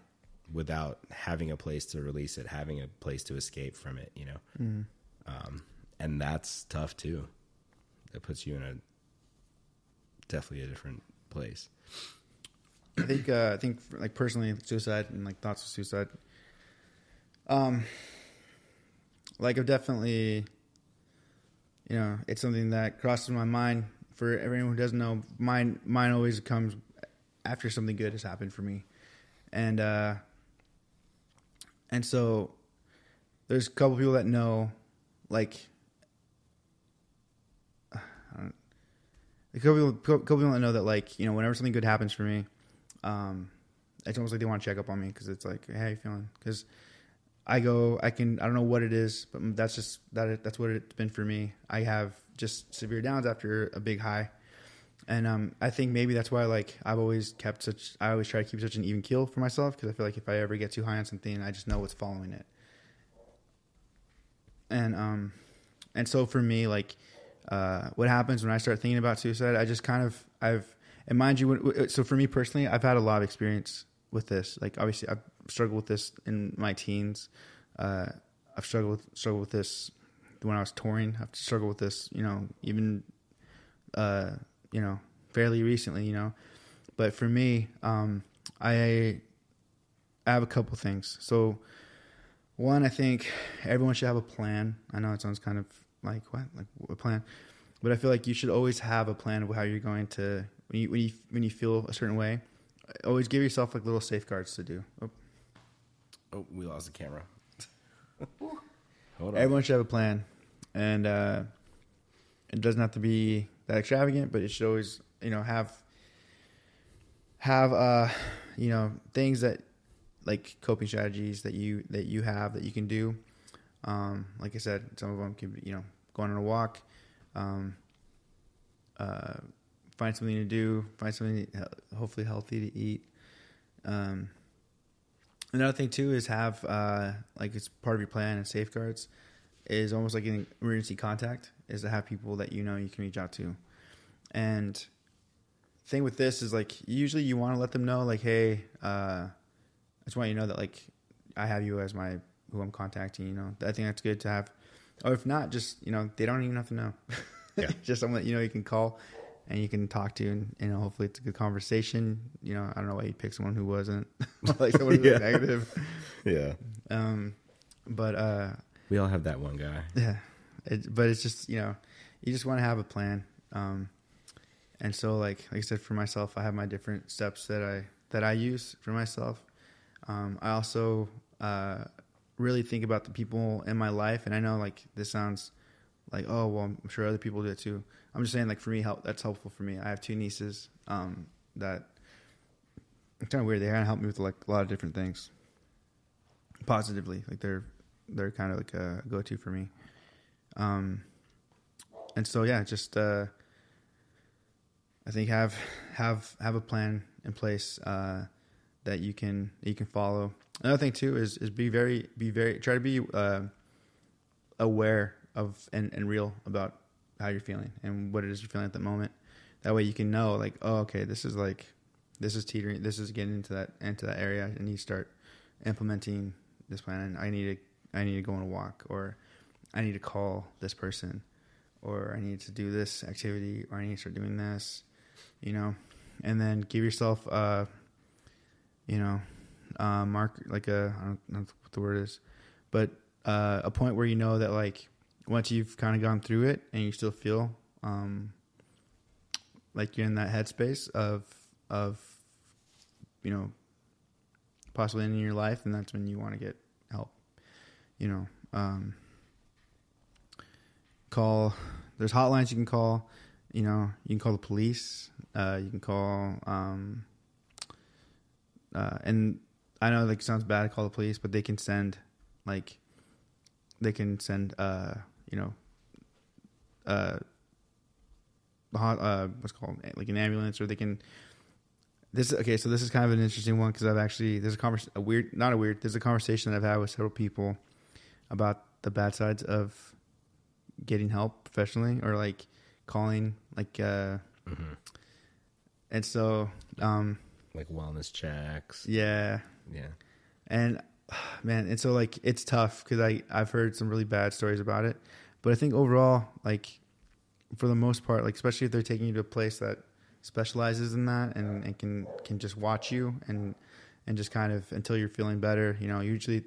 without having a place to release it, having a place to escape from it, you know? Um, and that's tough too. That puts you in a definitely a different place. I think uh, I think like personally suicide and like thoughts of suicide. Um, like I've definitely, you know, it's something that crosses my mind. For everyone who doesn't know, mine mine always comes after something good has happened for me, and uh, and so there's a couple people that know, like. A couple people, couple people that know that, like, you know, whenever something good happens for me, um, it's almost like they want to check up on me because it's like, hey, how you feeling? Because I go, I can, I don't know what it is, but that's just that. That's what it's been for me. I have just severe downs after a big high, and um, I think maybe that's why, like, I've always kept such. I always try to keep such an even keel for myself because I feel like if I ever get too high on something, I just know what's following it. And um, and so for me, like, uh, what happens when I start thinking about suicide? I just kind of, I've, and mind you, so for me personally, I've had a lot of experience with this. Like, obviously, I've struggled with this in my teens. Uh, I've struggled with, struggled with this when I was touring. I've struggled with this, you know, even, uh, you know, fairly recently, you know. But for me, um, I, I have a couple things. So, one, I think everyone should have a plan. I know it sounds kind of like what, like a plan, but I feel like you should always have a plan of how you're going to when you when you when you feel a certain way. Always give yourself like little safeguards to do. Oh, Oh, we lost the camera. Hold on. Everyone should have a plan, and uh, it doesn't have to be that extravagant, but it should always you know have have uh you know things that like coping strategies that you that you have that you can do. Um, like I said, some of them can be you know going on a walk, um, uh, find something to do, find something hopefully healthy to eat. Um, another thing too is have uh, like it's part of your plan and safeguards is almost like an emergency contact is to have people that you know you can reach out to. And thing with this is like usually you want to let them know like hey uh, i just want you to know that like i have you as my who i'm contacting you know? I think that's good to have. Or if not just you know they don't even have to know. Yeah. just someone that you know you can call and you can talk to and know hopefully it's a good conversation. You know i don't know why you pick someone who wasn't. Like someone who's Yeah. negative. Yeah. um but uh We all have that one guy. yeah, it, but it's just you know, you just want to have a plan. Um, and so like like I said, for myself, I have my different steps that I that I use for myself. Um, I also uh, really think about the people in my life, and I know like this sounds like oh well, I'm sure other people do it too. I'm just saying like for me, help that's helpful for me. I have two nieces um, that it's kind of weird. They kind of help me with like a lot of different things positively. Like they're they're kind of like a go to for me. Um, and so yeah, just uh, I think have have have a plan in place uh, that you can you can follow. Another thing too is is be very be very try to be uh, aware of and, and real about how you're feeling and what it is you're feeling at the moment. That way you can know like oh okay this is like this is teetering this is getting into that into that area and you start implementing this plan and I need to I need to go on a walk or I need to call this person or I need to do this activity or I need to start doing this, you know. and then give yourself uh you know uh mark like a I don't know what the word is, but uh a point where you know that like once you've kind of gone through it and you still feel um like you're in that headspace of of you know possibly ending your life, and that's when you want to get. You know, um, call. There's hotlines you can call. You know, you can call the police. Uh, you can call. Um, uh, and I know like it sounds bad to call the police, but they can send like they can send uh, you know uh, hot, uh, what's called like an ambulance, or they can. This okay, so this is kind of an interesting one because I've actually there's a convers a weird not a weird there's a conversation that I've had with several people about the bad sides of getting help professionally or like calling like uh and so um Like wellness checks. yeah Yeah. and man, and so like it's tough because I I've heard some really bad stories about it, but I think overall, like for the most part, like especially if they're taking you to a place that specializes in that and, and can can just watch you and and just kind of until you're feeling better, you know, usually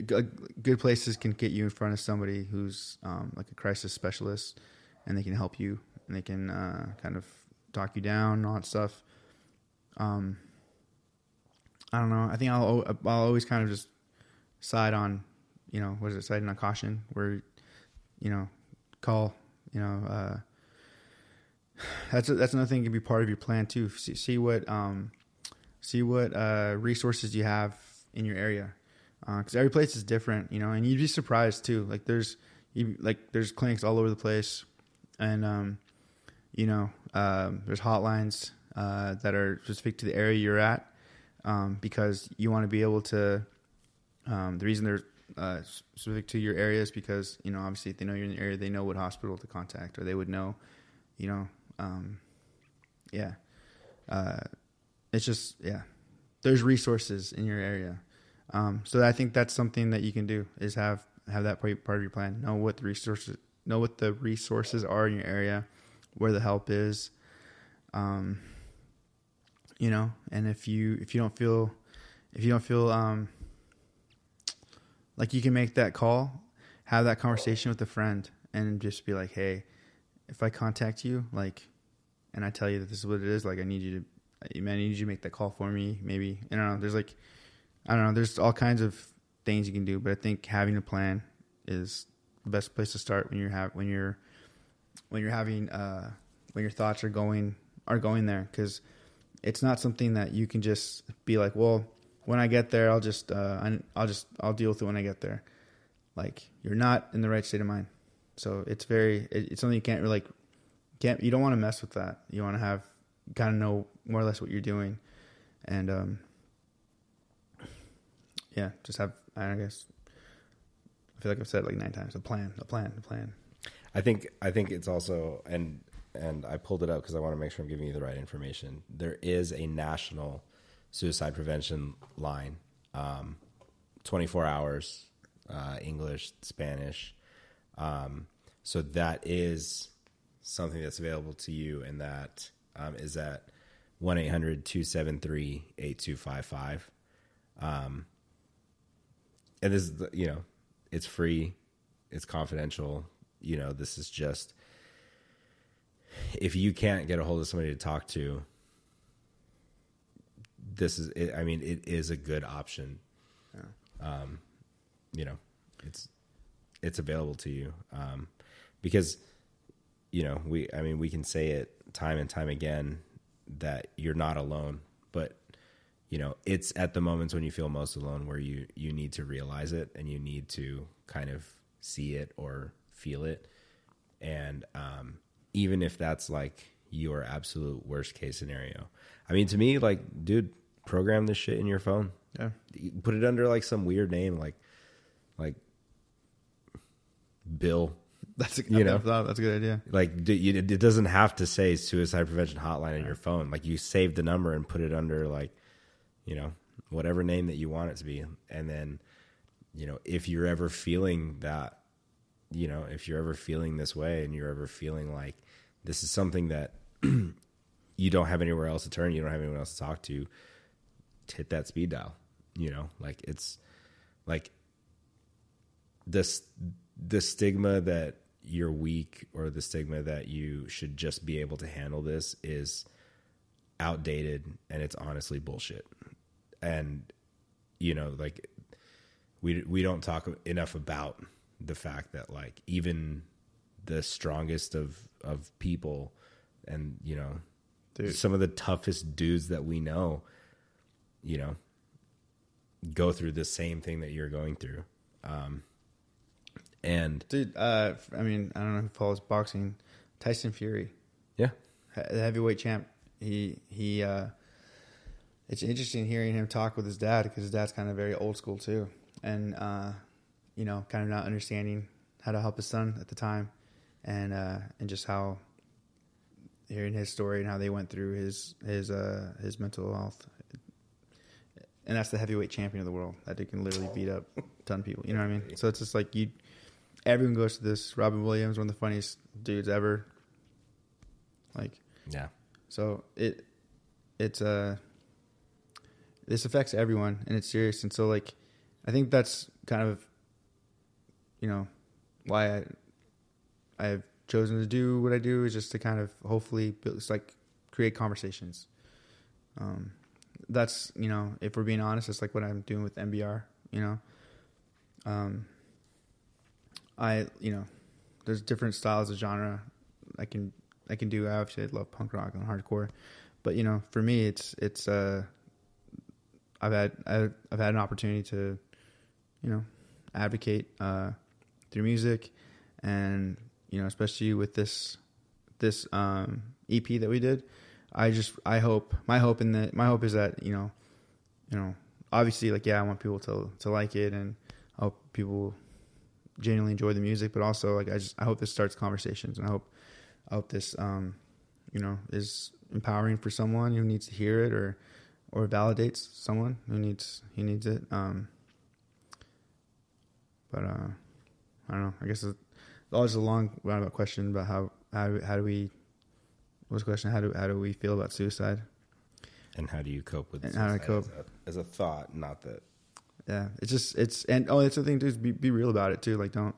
good places can get you in front of somebody who's um, like a crisis specialist, and they can help you and they can uh, kind of talk you down and all that stuff. Um, I don't know. I think I'll I'll always kind of just side on, you know, what is it, siding on caution, where, you know, call, you know, uh, that's that's another thing that can be part of your plan too. See, see what um, see what uh, resources you have in your area, because every place is different, you know, and you'd be surprised too. Like there's you, like there's clinics all over the place, and um, you know, um, there's hotlines uh, that are specific to the area you're at um, because you want to be able to. Um, the reason they're uh, specific to your area is because you know obviously if they know you're in the area, they know what hospital to contact, or they would know, you know, um, yeah. Uh, it's just yeah, there's resources in your area, um, so I think that's something that you can do is have have that part of your plan. Know what the resources know what the resources are in your area, where the help is. Um, you know and if you if you don't feel if you don't feel um like you can make that call have that conversation with a friend and just be like hey if i contact you like and i tell you that this is what it is like i need you to man, i need you to make that call for me maybe i don't know there's like i don't know there's all kinds of things you can do but i think having a plan is the best place to start when you're have when you're when you're having uh when your thoughts are going are going there because it's not something that you can just be like, well, when I get there, I'll just, uh, I'll just, I'll deal with it when I get there. Like you're not in the right state of mind, so it's very, it's something you can't really like, can't, you don't want to mess with that. You want to have, kind of know more or less what you're doing, and um, yeah, just have, I guess, I feel like I've said it like nine times, a plan, a plan, a plan. I think I think it's also and and I pulled it up because I want to make sure I'm giving you the right information. There is a national suicide prevention line, um, 24 hours, uh, English, Spanish. Um, so that is something that's available to you, and that um, is at 1 800 273 8255. And this is, the- you know, it's free, it's confidential. You know, this is just if you can't get a hold of somebody to talk to, this is. It, I mean, it is a good option. Um, you know, it's it's available to you um, because you know we. I mean, we can say it time and time again that you're not alone, you know, it's at the moments when you feel most alone where you you need to realize it and you need to kind of see it or feel it and um, even if that's like your absolute worst case scenario i mean to me like dude program this shit in your phone Yeah. put it under like some weird name like like bill That's a, You know. that's a good idea. like it doesn't have to say suicide prevention hotline on your phone like you save the number and put it under like you know whatever name that you want it to be and then you know if you're ever feeling that you know if you're ever feeling this way and you're ever feeling like this is something that you don't have anywhere else to turn, you don't have anyone else to talk to, hit that speed dial. You know, like it's like this the stigma that you're weak or the stigma that you should just be able to handle this is outdated and it's honestly bullshit. And you know, like we we don't talk enough about the fact that like even the strongest of of people and you know Dude. some of the toughest dudes that we know you know go through the same thing that you're going through um and Dude, uh, I mean, I don't know who follows boxing. Tyson Fury, yeah he- the heavyweight champ. He he. uh It's interesting hearing him talk with his dad because his dad's kind of very old school too, and uh, you know, kind of not understanding how to help his son at the time, and uh, and just how hearing his story and how they went through his his uh his mental health. And that's the heavyweight champion of the world that they can literally beat up a ton of people. You know what I mean? So it's just like you everyone goes to this. Robin Williams, one of the funniest dudes ever. Like, yeah so it, it's uh, this affects everyone, and it's serious. And so, like, I think that's kind of, you know, why I, I've chosen to do what I do is just to kind of hopefully build, like create conversations. Um, that's you know, if we're being honest, it's like what I'm doing with NBR. You know, um, I you know, there's different styles of genre I can I can do. I obviously, I love punk rock and hardcore, but you know, for me, it's it's uh, I've had I've, I've had an opportunity to, you know, advocate uh, through music, and you know, especially with this this um, EP that we did. I just I hope my hope in the my hope is that you know, you know, obviously like yeah, I want people to to like it and I hope people genuinely enjoy the music, but also like I just I hope this starts conversations and I hope I hope this um you know is empowering for someone who needs to hear it or or validates someone who needs who needs it. Um but uh I don't know. I guess it's always a long roundabout question about how how how do we what's the question? How do how do we feel about suicide? and how do you cope with And how do I cope? as a, as a thought not that Yeah, it's just it's and oh, that's the thing too is be be real about it too. Like don't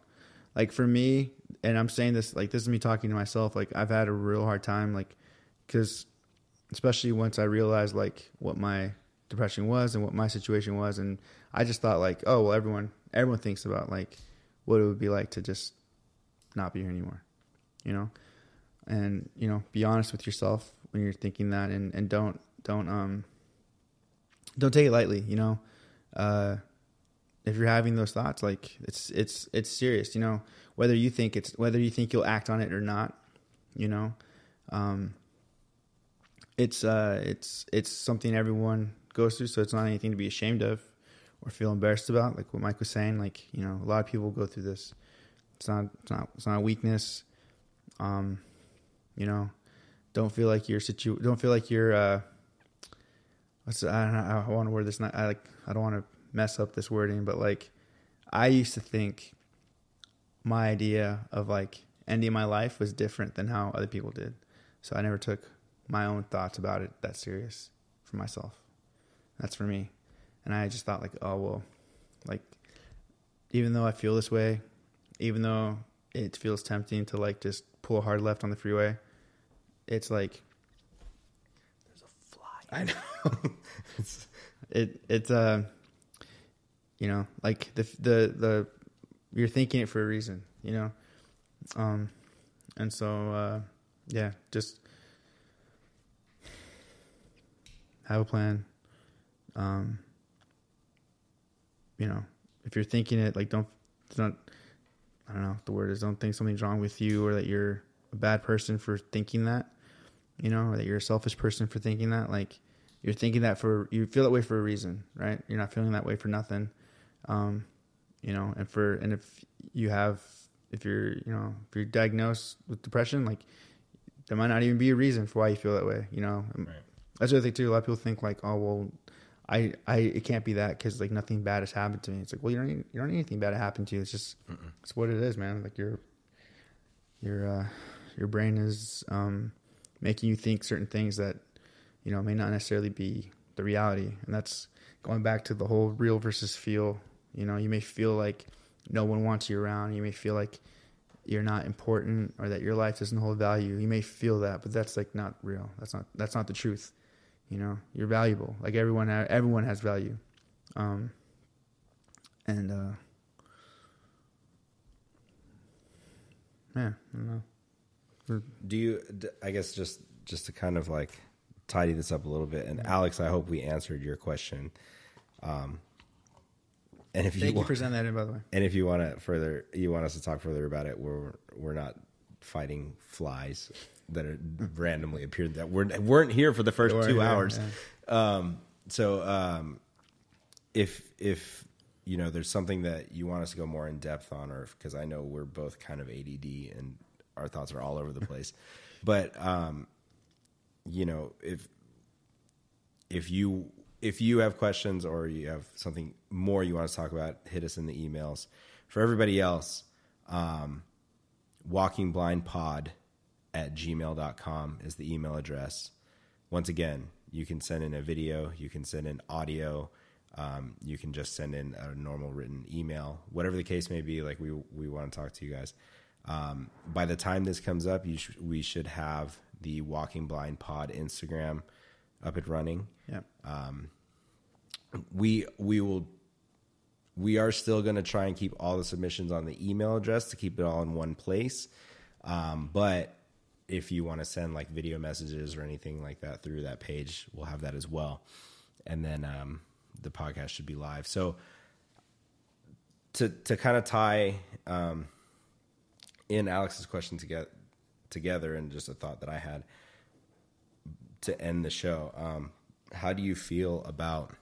like for me, and I'm saying this like this is me talking to myself. Like I've had a real hard time, like because especially once I realized like what my depression was and what my situation was, and I just thought like, oh well, everyone everyone thinks about like what it would be like to just not be here anymore, you know, and you know, be honest with yourself when you're thinking that, and and don't don't um don't take it lightly, you know? Uh, if you're having those thoughts, like it's it's it's serious, you know. Whether you think it's whether you think you'll act on it or not, you know, um, it's uh, it's it's something everyone goes through, so it's not anything to be ashamed of or feel embarrassed about. Like what Mike was saying, like you know, a lot of people go through this. It's not it's not it's not a weakness. Um, you know, don't feel like you're situ. Don't feel like you're. Uh, what's I don't know, I want to word this not I like I don't want to mess up this wording, but like I used to think my idea of like ending my life was different than how other people did. So I never took my own thoughts about it that serious for myself. That's for me. And I just thought like, oh well, like even though I feel this way, even though it feels tempting to like just pull a hard left on the freeway, it's like there's a fly. I know. it's it it's uh you know, like the the the you're thinking it for a reason, you know. Um and so uh yeah, just have a plan. Um you know, if you're thinking it like don't don't I don't know the word is don't think something's wrong with you or that you're a bad person for thinking that you know, or that you're a selfish person for thinking that. Like you're thinking that for you feel that way for a reason, right? You're not feeling that way for nothing. Um, you know, and for and if you have if you're you know if you're diagnosed with depression, like there might not even be a reason for why you feel that way. You know, And that's the other thing too. A lot of people think like, oh well, I I it can't be that because like nothing bad has happened to me. It's like well you don't need, you don't need anything bad to happen to you. It's just it's what it is, man. Like your your uh, your brain is um, making you think certain things that you know may not necessarily be the reality and that's going back to the whole real versus feel you know you may feel like no one wants you around you may feel like you're not important or that your life doesn't hold value you may feel that but that's like not real that's not that's not the truth you know you're valuable like everyone everyone has value um and uh yeah i don't know Do you? I guess just just to kind of like tidy this up a little bit. And Alex, I hope we answered your question. Um, and if you, thank you want, for sending that in by the way and if you want to further, you want us to talk further about it, we're we're not fighting flies that are randomly appeared that weren't weren't here for the 1st two here, hours. Um, so um, if if you know there's something that you want us to go more in depth on, or because I know we're both kind of ADD and our thoughts are all over the place, but um, you know if if you if you have questions or you have something more you want to talk about, hit us in the emails. For everybody else, um, walkingblindpod at gmail.com is the email address. Once again, you can send in a video, you can send in audio, um, you can just send in a normal written email, whatever the case may be. Like we we want to talk to you guys. Um, by the time this comes up, you sh- we should have the Walking Blind Pod Instagram up and running. yeah We we will we are still going to try and keep all the submissions on the email address to keep it all in one place. Um, but if you want to send like video messages or anything like that through that page, we'll have that as well. And then um, the podcast should be live. So to to kind of tie um, in Alex's question together, and just a thought that I had to end the show. Um, how do you feel about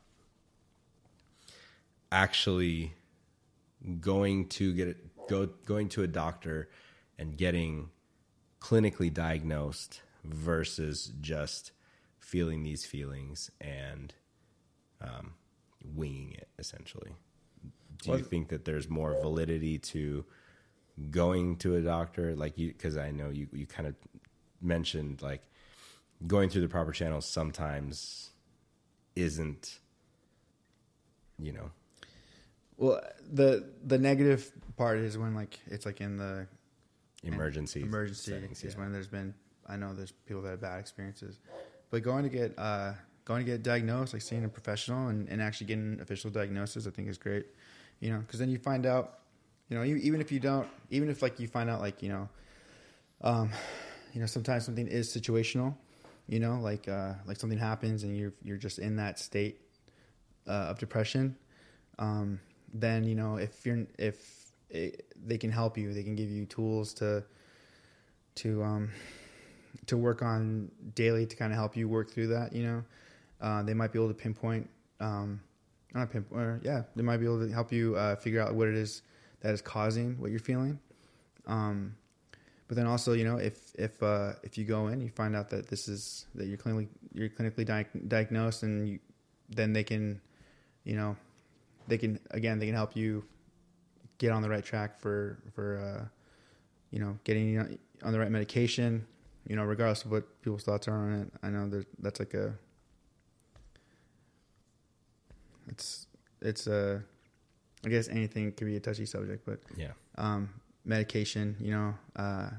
actually going to get it, go going to a doctor and getting clinically diagnosed versus just feeling these feelings and um, winging it essentially. Do you think that there's more validity to going to a doctor? Like you because i know you, you kind of mentioned like going through the proper channels sometimes isn't you know Well, the the negative part is when like it's like in the emergency emergency settings, is yeah. when there's been I know there's people that have bad experiences, but going to get uh, going to get diagnosed, like seeing a professional and, and actually getting an official diagnosis, I think is great. You know, because then you find out, you know, even if you don't, even if like you find out like you know, um, you know, sometimes something is situational. You know, like uh, like something happens and you're you're just in that state uh, of depression. Um, then you know if you're if it, they can help you, they can give you tools to to um to work on daily to kind of help you work through that. You know, uh, they might be able to pinpoint, um, not pinpoint, or yeah, they might be able to help you uh, figure out what it is that is causing what you're feeling. Um, but then also, you know, if if uh, if you go in, you find out that this is that you're clinically you're clinically di- diagnosed, and you, then they can, you know, they can again they can help you get on the right track for for uh, you know getting on the right medication. You know, regardless of what people's thoughts are on it, I know that that's like a it's it's a I guess anything can be a touchy subject, but yeah um, medication, you know, uh,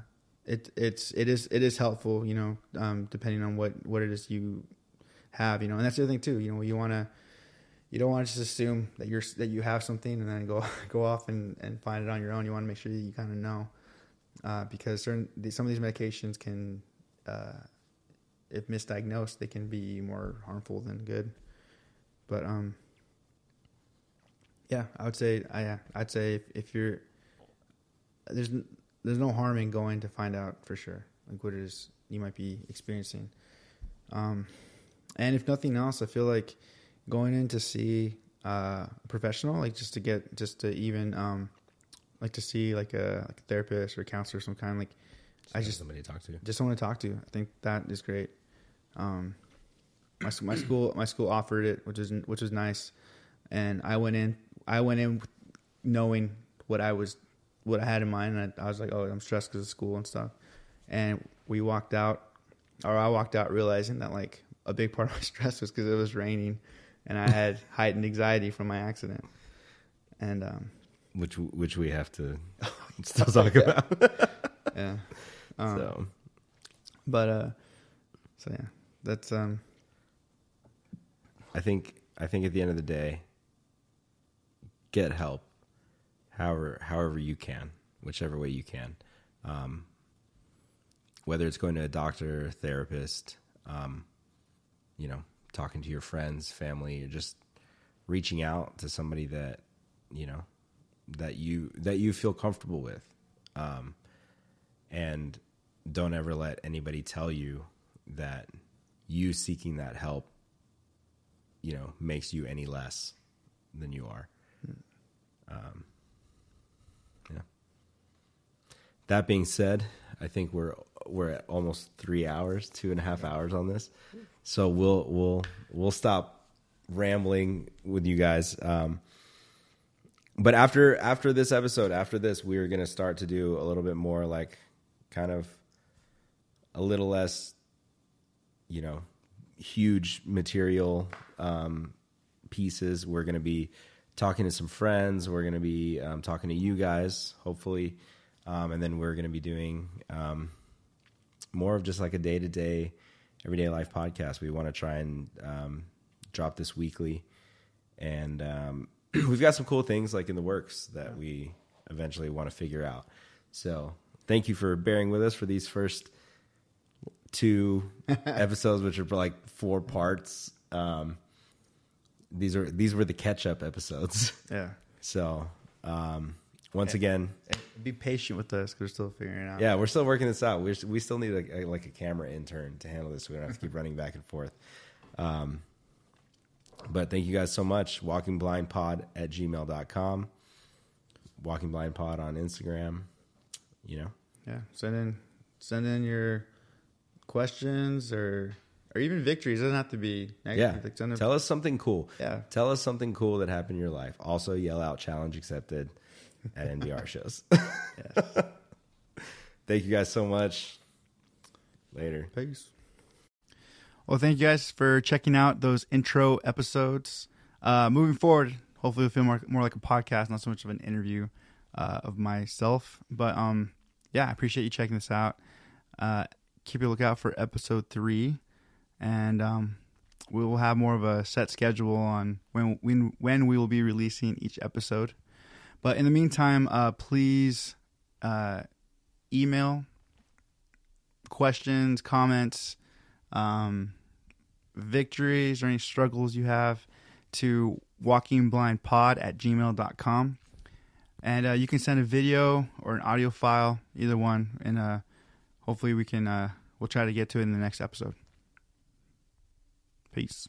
it it's it is it is helpful, you know, um, depending on what what it is you have, you know, and that's the other thing too, you know, you want to you don't want to just assume that you're that you have something and then go go off and, and find it on your own. You want to make sure that you kind of know uh, because certain some of these medications can, uh, if misdiagnosed, they can be more harmful than good. But um, yeah, I would say I I'd say if, if you're there's there's no harm in going to find out for sure like what it is you might be experiencing. Um, and if nothing else, I feel like going in to see uh, a professional, like just to get just to even um, like to see like a, like a therapist or a counselor of some kind, like I just somebody to talk to just someone to talk to. I think that is great. Um, my my school my school offered it, which is which was nice, and I went in I went in knowing what I was what I had in mind, and I, I was like, oh, I'm stressed because of school and stuff. And we walked out, or I walked out realizing that like a big part of my stress was because it was raining, and I had heightened anxiety from my accident, and um, which which we have to still talk about. yeah, um, so. but uh, so yeah, that's um, I think I think at the end of the day, get help, however however you can, whichever way you can, um, whether it's going to a doctor, therapist, um, you know, talking to your friends, family, or just reaching out to somebody that you know that you that you feel comfortable with, um, and don't ever let anybody tell you that you seeking that help you know makes you any less than you are. Um, yeah. That being said i think we're we're at almost three hours two and a half hours on this. So we'll we'll we'll stop rambling with you guys. Um, but after after this episode after this we're gonna start to do a little bit more like kind of a little less you know huge material um, pieces. We're going to be talking to some friends. We're going to be um, talking to you guys hopefully. Um, and then we're going to be doing um, more of just like a day-to-day everyday life podcast we want to try and um, drop this weekly and um, we've got some cool things like in the works that we eventually want to figure out so thank you for bearing with us for these first two episodes, which are like four parts. Um, these are these were the catch up episodes. yeah. So um, once again, Be patient with us because we're still figuring out. yeah, we're still working this out. We we still need like a, like a camera intern to handle this. So we don't have to keep running back and forth. Um, but thank you guys so much. Walkingblindpod at gmail.com. Walking Blind Pod on Instagram. You know, Yeah. Send in send in your questions or or even victories. It doesn't have to be yeah. negative. Send Tell us something cool. Yeah. Tell us something cool that happened in your life. Also, yell out challenge accepted at NBR shows. Yes. Thank you guys so much. Later. Peace. Well, thank you guys for checking out those intro episodes. Uh, moving forward, hopefully, it'll feel more more like a podcast, not so much of an interview uh, of myself. But um, yeah, I appreciate you checking this out. Uh, keep a lookout for episode three, and um, we will have more of a set schedule on when when when we will be releasing each episode. But in the meantime, uh, please uh, email questions, comments, um, victories, or any struggles you have to walkingblindpod at gmail.com. And uh, you can send a video or an audio file, either one, and uh, hopefully we can, uh, we'll try to get to it in the next episode. Peace.